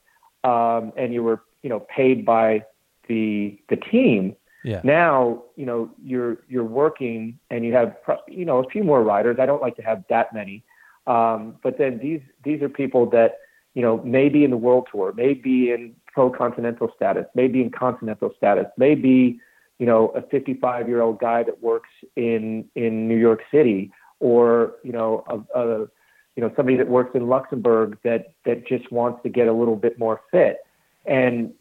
um, and you were you know paid by the the team. Yeah. Now, you know, you're you're working and you have pro- you know a few more riders. I don't like to have that many, um, but then these these are people that you know may be in the world tour, may be in pro continental status, may be in continental status, may be you know a 55 year old guy that works in in New York City, or you know a, a you know somebody that works in Luxembourg that that just wants to get a little bit more fit, and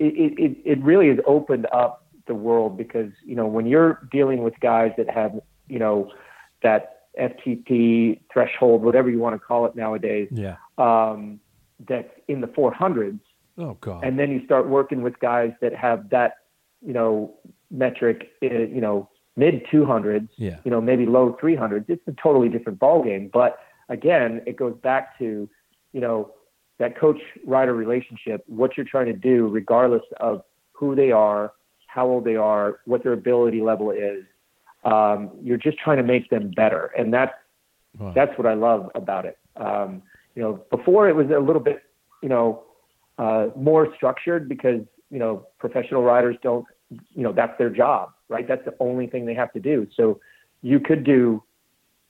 it it, it really has opened up the world because you know when you're dealing with guys that have you know that FTP threshold, whatever you want to call it nowadays, Yeah. um, that's in the 400s, Oh God. and then you start working with guys that have that you know metric, uh, you know mid 200s, Yeah. you know maybe low 300s. It's a totally different ballgame. But again, it goes back to you know that coach rider relationship, what you're trying to do, regardless of who they are, how old they are, what their ability level is. Um, you're just trying to make them better, and that's Wow. that's what I love about it. Um, you know, before it was a little bit, you know, uh, more structured because you know professional riders don't, you know, that's their job, right? That's the only thing they have to do. So you could do,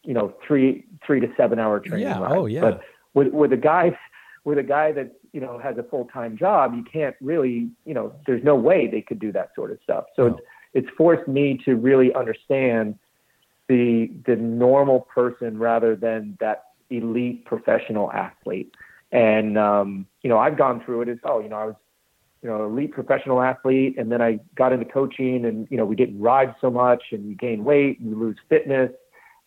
you know, three three to seven hour training Yeah. rides. Oh, yeah. But with with a guy with a guy that you know has a full time job, you can't really, you know, there's no way they could do that sort of stuff. So No. it's it's forced me to really understand the the normal person rather than that elite professional athlete. And um, you know, I've gone through it as oh, you know, I was you know, elite professional athlete and then I got into coaching and you know, we didn't ride so much and you gain weight and you lose fitness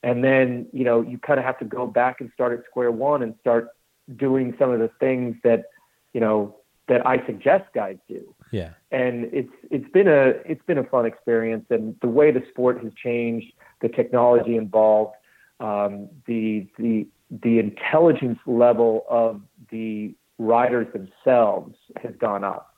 and then, you know, you kind of have to go back and start at square one and start doing some of the things that, you know, that I suggest guys do Yeah. and it's it's been a it's been a fun experience and the way the sport has changed the technology involved um, the the the intelligence level of the riders themselves has gone up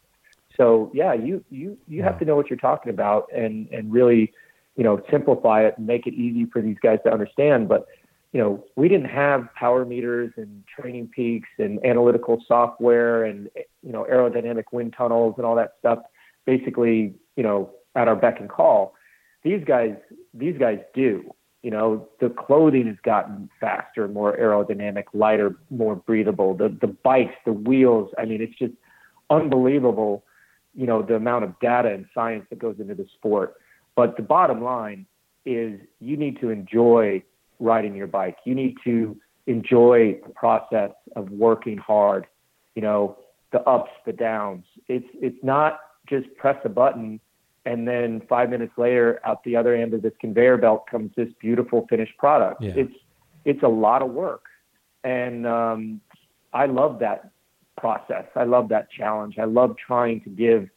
So yeah, you you you have to know what you're talking about and and really, you know, simplify it and make it easy for these guys to understand. But you know, we didn't have power meters and training peaks and analytical software and you know aerodynamic wind tunnels and all that stuff. Basically, you know, at our beck and call. These guys, these guys do. You know, the clothing has gotten faster, more aerodynamic, lighter, more breathable. The the bikes, the wheels. I mean, it's just unbelievable. You know, the amount of data and science that goes into the sport. But the bottom line is, you need to enjoy riding your bike. You need to enjoy the process of working hard. You know, the ups, the downs. It's it's not just press a button and then five minutes later, out the other end of this conveyor belt comes this beautiful finished product. Yeah. It's it's a lot of work, and um, I love that process. I love that challenge. I love trying to give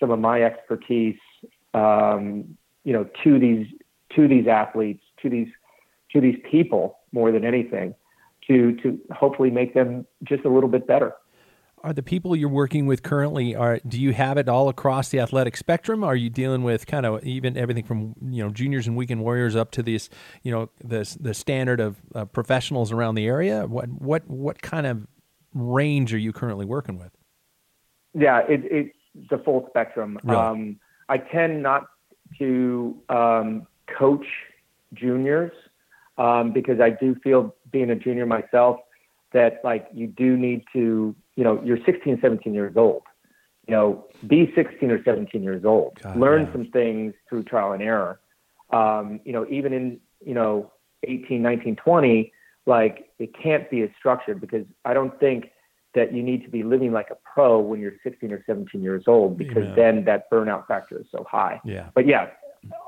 some of my expertise, um, you know, to these to these athletes, to these to these people more than anything, to to hopefully make them just a little bit better are the people you're working with currently are do you have it all across the athletic spectrum are you dealing with kind of even everything from you know juniors and weekend warriors up to these you know the the standard of uh, professionals around the area what what what kind of range are you currently working with yeah it, it's the full spectrum really? um, i tend not to um, coach juniors um, because i do feel being a junior myself that like you do need to you know, you're 16, 17 years old. You know, be 16 or 17 years old. God, Learn yeah. some things through trial and error. Um, you know, even in, you know, 18, 19, 20, like it can't be as structured because I don't think that you need to be living like a pro when you're 16 or 17 years old because Amen. then that burnout factor is so high. Yeah. But yeah,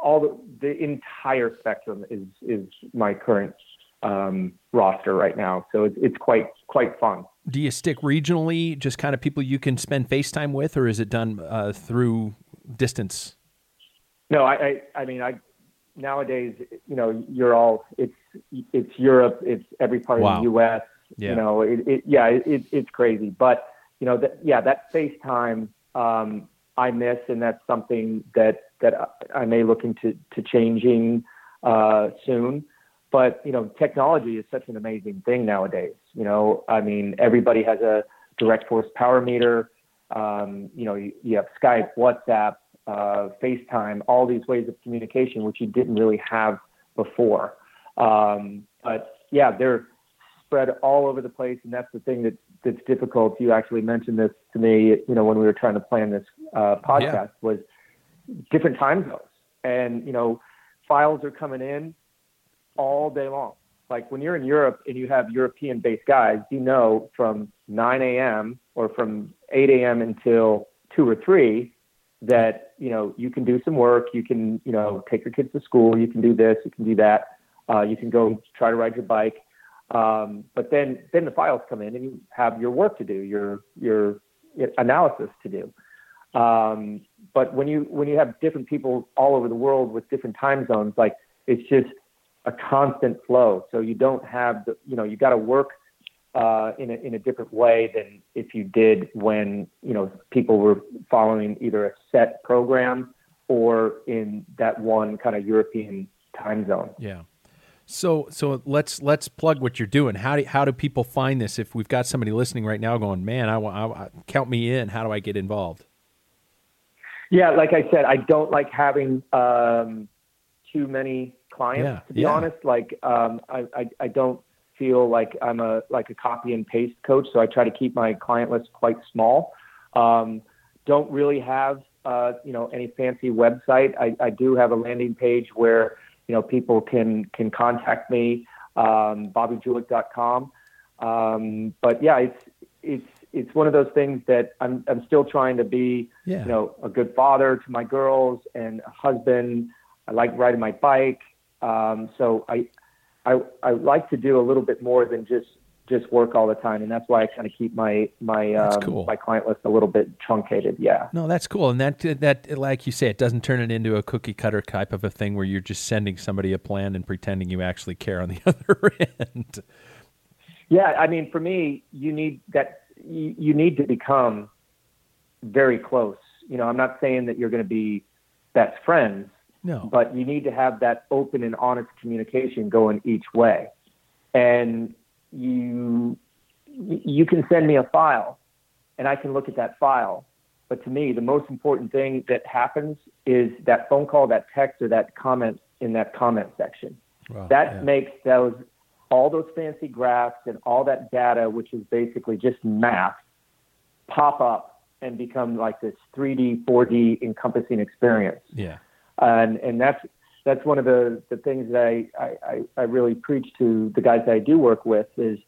all the, the entire spectrum is is my current um, roster right now. So it's, it's quite quite fun. Do you stick regionally, just kind of people you can spend FaceTime with, or is it done uh, through distance? No, I, I, I mean, I nowadays, you know, you're all it's it's Europe, it's every part wow. of the U.S. Yeah. You know, it, it yeah, it, it's crazy, but you know, that yeah, that FaceTime um, I miss, and that's something that that I may look into to changing uh, soon. But you know, technology is such an amazing thing nowadays. You know, I mean, everybody has a direct force power meter. Um, you know, you, you, have Skype, WhatsApp, uh, FaceTime, all these ways of communication, which you didn't really have before. Um, but yeah, they're spread all over the place, and that's the thing that that's difficult. You actually mentioned this to me, you know, when we were trying to plan this uh, podcast, yeah. was different time zones, and you know, files are coming in all day long. Like when you're in Europe and you have European based guys, you know from 9 a.m. or from 8 a.m. until 2 or 3 that, you know, you can do some work, you can, you know, take your kids to school, you can do this, you can do that, uh, you can go try to ride your bike. Um, but then, then the files come in and you have your work to do, your, your analysis to do. Um, but when you, when you have different people all over the world with different time zones, like it's just, a constant flow. So you don't have the, you know, you got to work uh, in a in a different way than if you did when you know people were following either a set program or in that one kind of European time zone. Yeah. So so let's let's plug what you're doing. How do how do people find this? If we've got somebody listening right now going, man, I want count me in. How do I get involved? Yeah, like I said, I don't like having um, too many clients. Yeah, to be yeah. honest, like um, I, I, I don't feel like I'm a like a copy and paste coach, so I try to keep my client list quite small. Um, don't really have uh, you know any fancy website. I, I do have a landing page where you know people can can contact me, um, bobbyjulich.com. Um, but yeah, it's it's it's one of those things that I'm I'm still trying to be yeah. you know a good father to my girls and a husband. I like riding my bike. Um, so I, I, I like to do a little bit more than just just work all the time, and that's why I kind of keep my my um, cool. my client list a little bit truncated. Yeah. No, that's cool, and that that like you say, it doesn't turn it into a cookie cutter type of a thing where you're just sending somebody a plan and pretending you actually care on the other end. Yeah, I mean, for me, you need that. You, you need to become very close. You know, I'm not saying that you're going to be best friends, No. but you need to have that open and honest communication going each way. And you you can send me a file and I can look at that file. But to me, the most important thing that happens is that phone call, that text, or that comment in that comment section. Wow, that yeah. makes those all those fancy graphs and all that data, which is basically just math, pop up and become like this 3D, 4D encompassing experience Yeah. And and that's that's one of the the things that I, I I really preach to the guys that I do work with is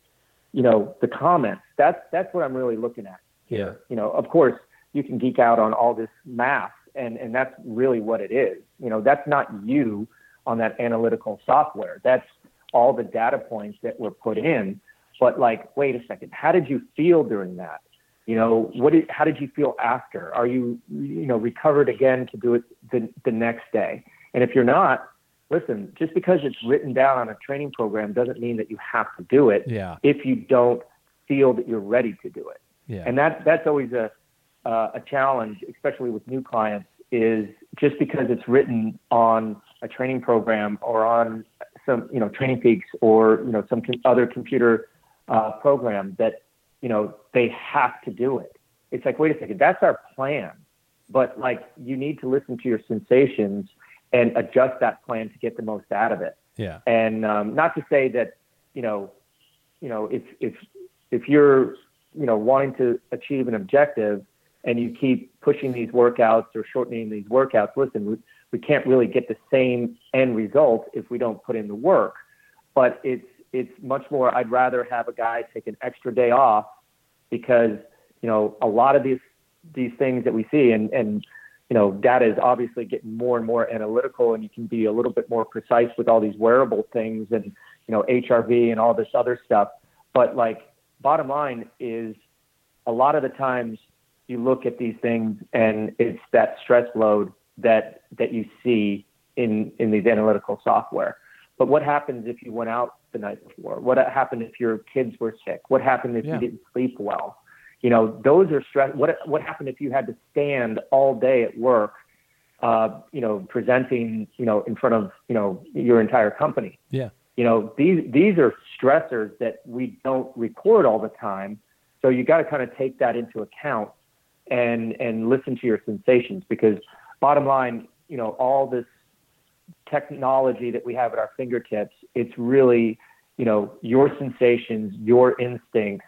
you know the comments. That's that's what I'm really looking at. Yeah. you know of course you can geek out on all this math and and that's really what it is. You know that's not you on that analytical software. That's all the data points that were put in. But like wait a second. How did you feel during that you know what did, how did you feel after are you you know recovered again to do it the, the next day and if you're not listen just because it's written down on a training program doesn't mean that you have to do it Yeah. if you don't feel that you're ready to do it Yeah. and that that's always a uh, a challenge especially with new clients is just because it's written on a training program or on some you know TrainingPeaks or you know some other computer uh, program that you know they have to do it. It's like wait a second that's our plan. But like you need to listen to your sensations and adjust that plan to get the most out of it. Yeah. and um, not to say that you know you know if if if you're you know wanting to achieve an objective and you keep pushing these workouts or shortening these workouts listen we, we can't really get the same end result if we don't put in the work. But it's it's much more i'd rather have a guy take an extra day off because you know a lot of these these things that we see and and you know data is obviously getting more and more analytical and you can be a little bit more precise with all these wearable things and you know HRV and all this other stuff. But like bottom line is a lot of the times you look at these things and it's that stress load that that you see in in these analytical software but what happens if you went out the night before? What happened if your kids were sick? What happened if Yeah. you didn't sleep well? You know those are stress what what happened if you had to stand all day at work uh, you know presenting you know in front of you know your entire company? Yeah. you know these these are stressors that we don't record all the time. So you got to kind of take that into account and and listen to your sensations because bottom line you know all this technology that we have at our fingertips it's really you know your sensations your instincts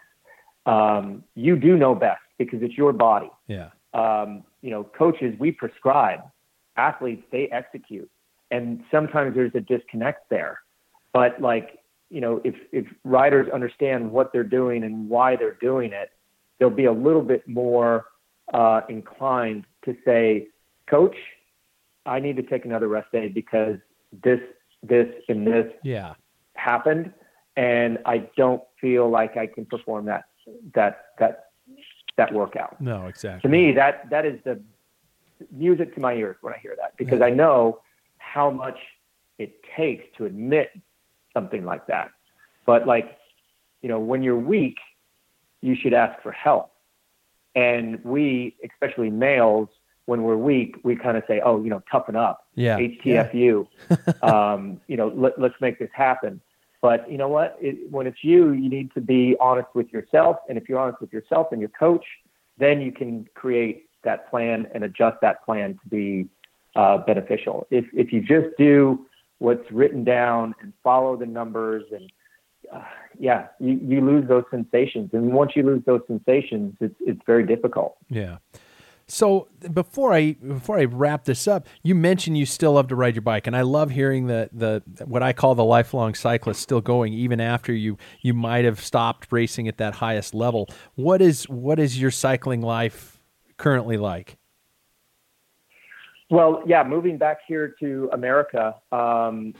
um, you do know best because it's your body Yeah. um, you know, coaches, we prescribe, athletes, they execute. And sometimes there's a disconnect there. But like, you know, if, if riders understand what they're doing and why they're doing it, they'll be a little bit more uh, inclined to say, coach, I need to take another rest day because this, this, and this Yeah. happened. And I don't feel like I can perform that, that, that, that workout No, exactly. to me that that is the music to my ears when I hear that because I know how much it takes to admit something like that. But like, you know, when you're weak, you should ask for help. And we, especially males, when we're weak, we kind of say, "Oh, you know, toughen up, Yeah. HTFU, um, you know, let, let's make this happen." But you know what? It, when it's you, you need to be honest with yourself. And if you're honest with yourself and your coach, then you can create that plan and adjust that plan to be uh, beneficial. If if you just do what's written down and follow the numbers and uh, yeah, you, you lose those sensations. And once you lose those sensations, it's it's very difficult. Yeah. So before I before I wrap this up, you mentioned you still love to ride your bike, and I love hearing the the what I call the lifelong cyclist still going even after you you might have stopped racing at that highest level. What is what is your cycling life currently like? Well, yeah, moving back here to America, um,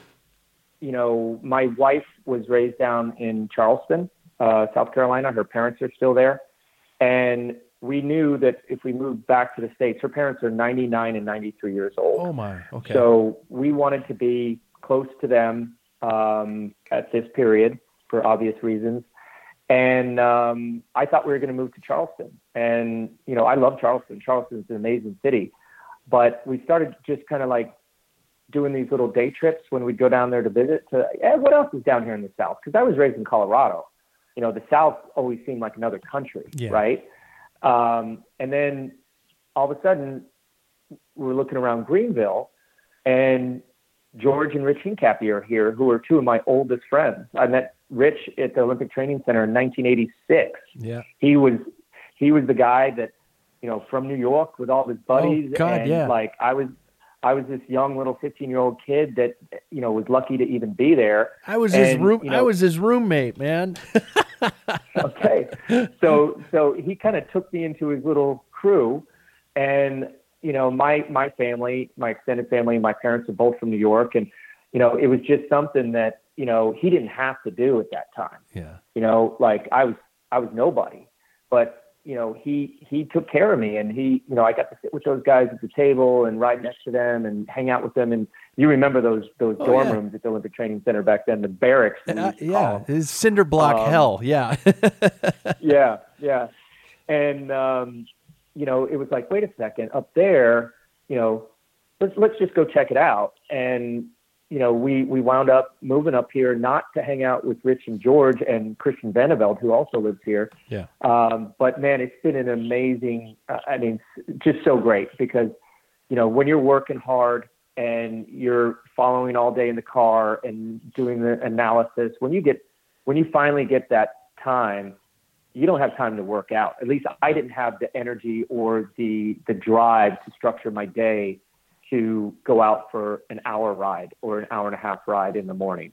you know, my wife was raised down in Charleston, uh, South Carolina. Her parents are still there. And we knew that if we moved back to the States, her parents are 99 and 93 years old. Oh my, okay. So we wanted to be close to them um, at this period for obvious reasons. And um, I thought we were going to move to Charleston. And, you know, I love Charleston. Charleston's an amazing city. But we started just kind of like doing these little day trips when we'd go down there to visit to, yeah, what else is down here in the South? Because I was raised in Colorado. You know, the South always seemed like another country, Yeah. right? Um, and then all of a sudden, we're looking around Greenville, and George and Rich Hincapie are here, who are two of my oldest friends. I met Rich at the Olympic Training Center in 1986. Yeah. He was he was the guy that you know from New York with all his buddies, Oh, God, and yeah. like I was. I was this young little 15 year old kid that you know was lucky to even be there. I was his room. you I was his roommate, man. okay. So so he kind of took me into his little crew, and you know my my family, my extended family, my parents are both from New York, and you know it was just something that you know he didn't have to do at that time. yeah. You know, like I was I was nobody, but you know he he took care of me, and he you know I got to sit with those guys at the table and ride next to them and hang out with them, and you remember those those Oh, dorm yeah. rooms at the Olympic Training Center back then, the barracks. Uh, used to call yeah. His cinder block Um, hell. Yeah. yeah, yeah. And um, you know, it was like, wait a second, up there, you know, let's let's just go check it out. And you know, we we wound up moving up here not to hang out with Rich and George and Christian Vande Velde, who also lives here. yeah. Um, but man, it's been an amazing. Uh, I mean, just so great because you know when you're working hard and you're following all day in the car and doing the analysis, when you get when you finally get that time, you don't have time to work out. At least I didn't have the energy or the the drive to structure my day to go out for an hour ride or an hour and a half ride in the morning.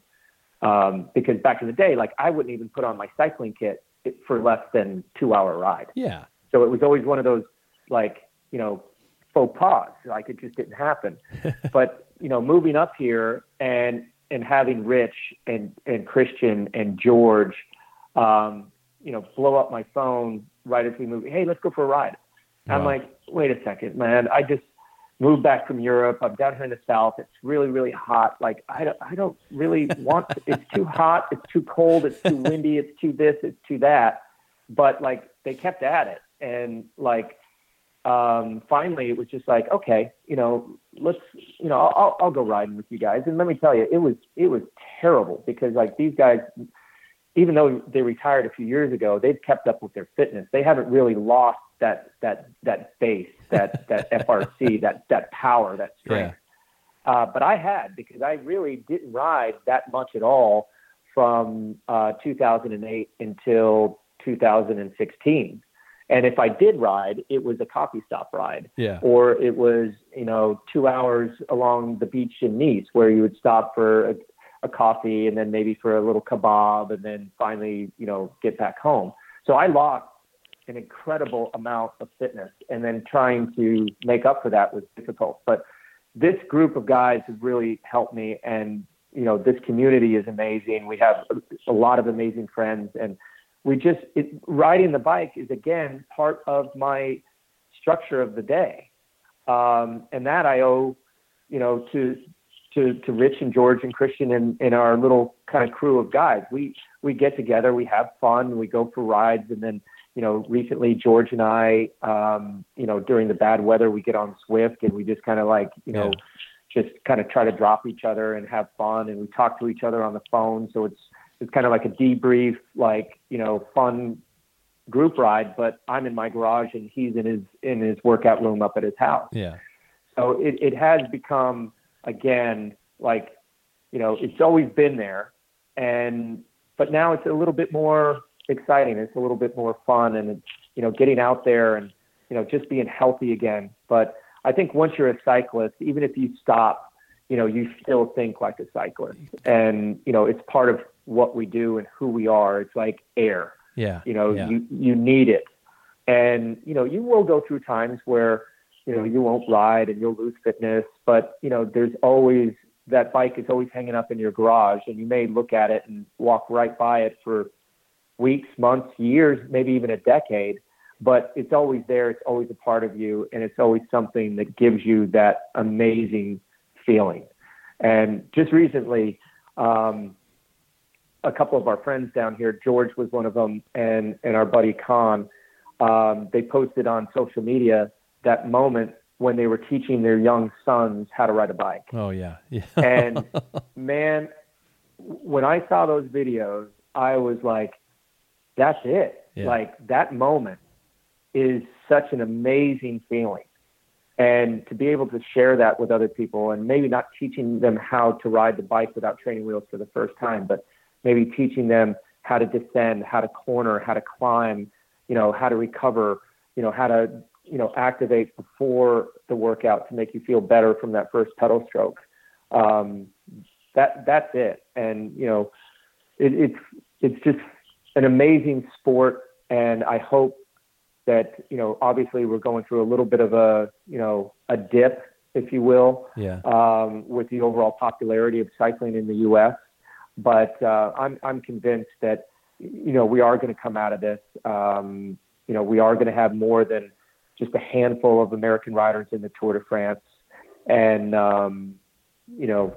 Um, because back in the day, like I wouldn't even put on my cycling kit for less than two hour ride. Yeah. So it was always one of those like, you know, faux pas. Like it just didn't happen. but, you know, moving up here and and having Rich and, and Christian and George um, you know, blow up my phone right as we move, hey, let's go for a ride. I'm like, wait a second, man. I just moved back from Europe. I'm down here in the South. It's really, really hot. Like, I don't, I don't really want. it's too hot. It's too cold. It's too windy. It's too this. It's too that. But like, they kept at it, and like, um, finally, it was just like, okay, you know, let's, you know, I'll, I'll, go riding with you guys. And let me tell you, it was, it was terrible because like these guys, even though they retired a few years ago, they've kept up with their fitness. They haven't really lost that that that base, that that FRC, that that power, that strength. Uh, but I had because I really didn't ride that much at all from uh, 2008 until 2016. And if I did ride, it was a coffee stop ride Yeah. or it was you know two hours along the beach in Nice where you would stop for a, a coffee and then maybe for a little kebab and then finally you know get back home. So I lost an incredible amount of fitness and then trying to make up for that was difficult. But this group of guys has really helped me and you know this community is amazing. We have a, a lot of amazing friends and we just it, riding the bike is again part of my structure of the day um, and that I owe, you know, to to to Rich and George and Christian and, and our little kind of crew of guys. We we get together, we have fun, we go for rides, and then you know, recently George and I, um, you know, during the bad weather, we get on Zwift and we just kind of like, you know, just kind of try to drop each other and have fun, and we talk to each other on the phone. So it's it's kind of like a debrief, like you know, fun group ride, but I'm in my garage and he's in his in his workout room up at his house. Yeah. So it, it has become again like you know it's always been there, and but now it's a little bit more exciting. It's a little bit more fun, and it's, you know getting out there and you know just being healthy again. But I think once you're a cyclist, even if you stop, you know you still think like a cyclist, and you know it's part of what we do and who we are. It's like air Yeah. you know yeah. you you need it and you know you will go through times where you know you won't ride and you'll lose fitness but you know there's always that bike is always hanging up in your garage and you may look at it and walk right by it for weeks months years maybe even a decade but it's always there it's always a part of you and it's always something that gives you that amazing feeling and just recently um, a couple of our friends down here. George was one of them, and and our buddy Con. Um, they posted on social media that moment when they were teaching their young sons how to ride a bike. Oh yeah, yeah. and man, when I saw those videos, I was like, "That's it." Yeah. Like that moment is such an amazing feeling. And to be able to share that with other people and maybe not teaching them how to ride the bike without training wheels for the first time, but maybe teaching them how to descend, how to corner, how to climb, you know, how to recover, you know, how to, you know, activate before the workout to make you feel better from that first pedal stroke. Um, that that's it. And you know, it, it's it's just an amazing sport, and I hope that you know, obviously, we're going through a little bit of a you know a dip, if you will, Yeah. um, with the overall popularity of cycling in the U.S. But uh, I'm I'm convinced that you know we are going to come out of this. Um, you know, we are going to have more than just a handful of American riders in the Tour de France, and um, you know,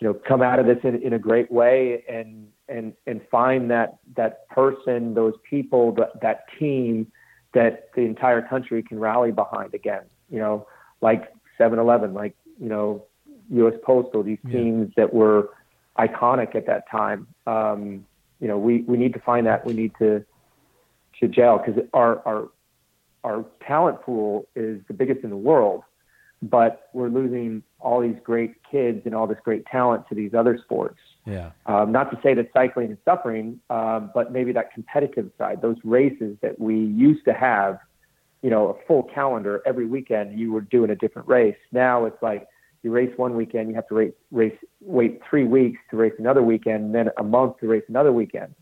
you know, come out of this in, in a great way and and and find that that person, those people, that that team that the entire country can rally behind again. You know, like 7-Eleven, like you know, U.S. Postal, these Yeah. teams that were iconic at that time. Um, you know, we we need to find that. We need to to gel because our our our talent pool is the biggest in the world, but we're losing all these great kids and all this great talent to these other sports. Yeah. Um, not to say that cycling is suffering, um, but maybe that competitive side, those races that we used to have, you know, a full calendar every weekend, you were doing a different race. Now it's like you race one weekend, you have to race, race wait three weeks to race another weekend, then a month to race another weekend.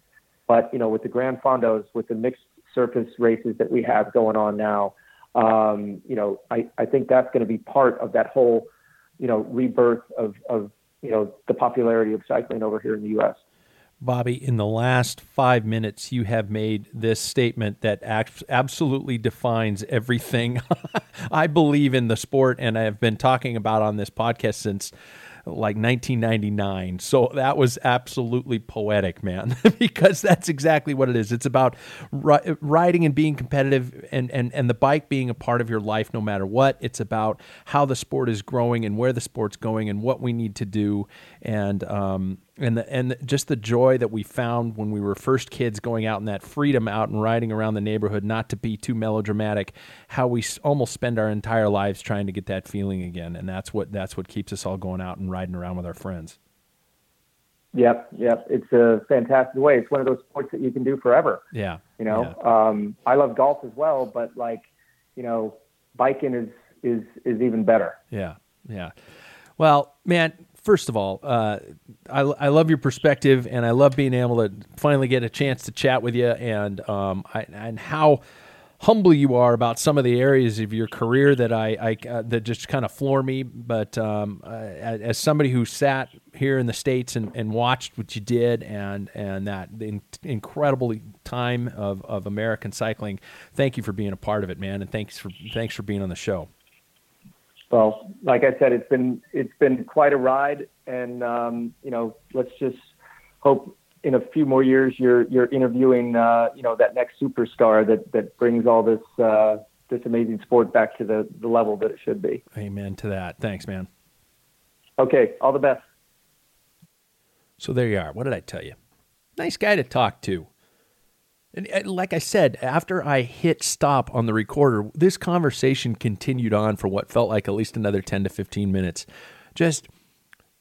But you know, with the Gran Fondos, with the mixed surface races that we have going on now, um, you know, I, I think that's going to be part of that whole, you know, rebirth of, of, you know, the popularity of cycling over here in the U.S. Bobby, in the last five minutes, you have made this statement that absolutely defines everything I believe in the sport, and I have been talking about on this podcast since like 1999. So that was absolutely poetic, man, because that's exactly what it is. It's about ri- riding and being competitive, and, and and the bike being a part of your life, no matter what. It's about how the sport is growing and where the sport's going and what we need to do, and um, and the, and just the joy that we found when we were first kids going out in that freedom out and riding around the neighborhood not to be too melodramatic how we almost spend our entire lives trying to get that feeling again and that's what that's what keeps us all going out and riding around with our friends Yep, yep. It's a fantastic way. It's one of those sports that you can do forever. yeah You know, um, I love golf as well, but like, you know, biking is is is even better. Yeah, yeah. Well, man, first of all, uh, I, I love your perspective, and I love being able to finally get a chance to chat with you, and um, I, and how humble you are about some of the areas of your career that I, I uh, that just kind of floor me. But um, uh, as somebody who sat here in the states and, and watched what you did, and and that in, incredible time of, of American cycling, thank you for being a part of it, man, and thanks for thanks for being on the show. Well, like I said, it's been it's been quite a ride, and um, you know, let's just hope in a few more years you're you're interviewing uh, you know that next superstar that that brings all this uh, this amazing sport back to the the level that it should be. Amen to that. Thanks, man. Okay, all the best. So there you are. What did I tell you? Nice guy to talk to. And uh, like I said, after I hit stop on the recorder, this conversation continued on for what felt like at least another 10 to 15 minutes. Just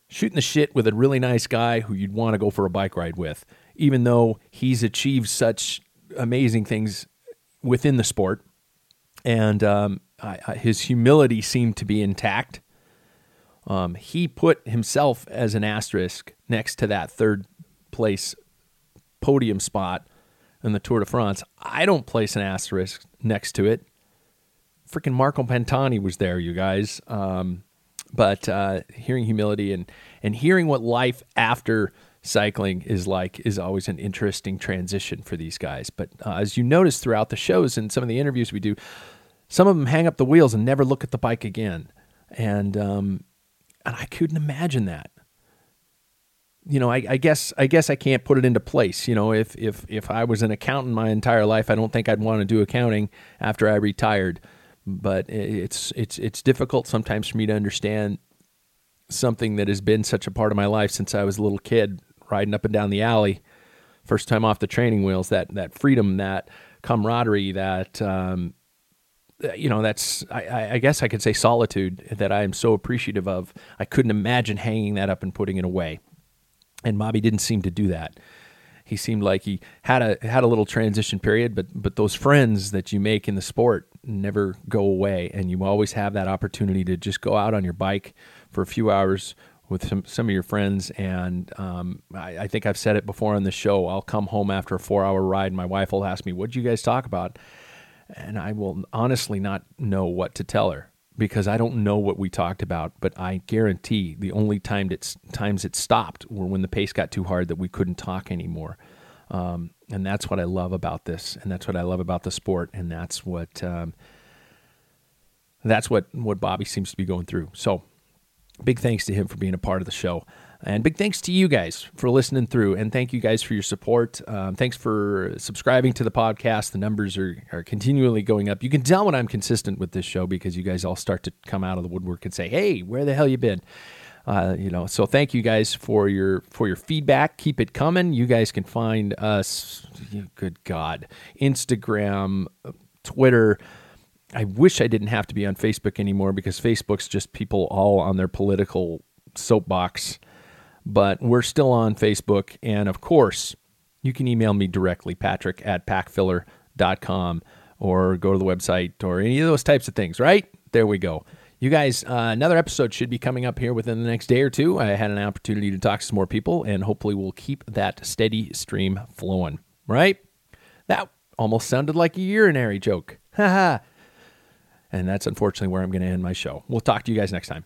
shooting the shit with a really nice guy who you'd want to go for a bike ride with, even though he's achieved such amazing things within the sport. And um, I, I, his humility seemed to be intact. Um, he put himself as an asterisk next to that third place podium spot in the Tour de France. I don't place an asterisk next to it. Freaking Marco Pantani was there, you guys. Um, but uh, hearing humility and and hearing what life after cycling is like is always an interesting transition for these guys. But uh, as you notice throughout the shows and some of the interviews we do, some of them hang up the wheels and never look at the bike again. And um, and I couldn't imagine that. You know, I, I, guess I guess I can't put it into place. You know, if if if I was an accountant my entire life, I don't think I'd want to do accounting after I retired. But it's it's it's difficult sometimes for me to understand something that has been such a part of my life since I was a little kid, riding up and down the alley, first time off the training wheels. That that freedom, that camaraderie, that um, you know, that's I, I guess I could say solitude that I am so appreciative of. I couldn't imagine hanging that up and putting it away. And Bobby didn't seem to do that. He seemed like he had a had a little transition period, but but those friends that you make in the sport never go away, and you always have that opportunity to just go out on your bike for a few hours with some some of your friends. And um, I, I think I've said it before on the show. I'll come home after a four hour ride. And My wife will ask me, "What did you guys talk about?" And I will honestly not know what to tell her because I don't know what we talked about, but I guarantee the only time times it stopped were when the pace got too hard that we couldn't talk anymore. Um, and that's what I love about this, and that's what I love about the sport, and that's what um, that's what what Bobby seems to be going through. So, big thanks to him for being a part of the show. And big thanks to you guys for listening through. And thank you guys for your support. Um, thanks for subscribing to the podcast. The numbers are, are continually going up. You can tell when I'm consistent with this show because you guys all start to come out of the woodwork and say, hey, where the hell you been? Uh, you know, so thank you guys for your for your feedback. Keep it coming. You guys can find us. Good God, Instagram, Twitter. I wish I didn't have to be on Facebook anymore because Facebook's just people all on their political soapbox but we're still on Facebook. And of course, you can email me directly, patrick at packfiller.com, or go to the website or any of those types of things, right? There we go. You guys, uh, another episode should be coming up here within the next day or two. I had an opportunity to talk to some more people, and hopefully, we'll keep that steady stream flowing, right? That almost sounded like a urinary joke. Haha. and that's unfortunately where I'm going to end my show. We'll talk to you guys next time.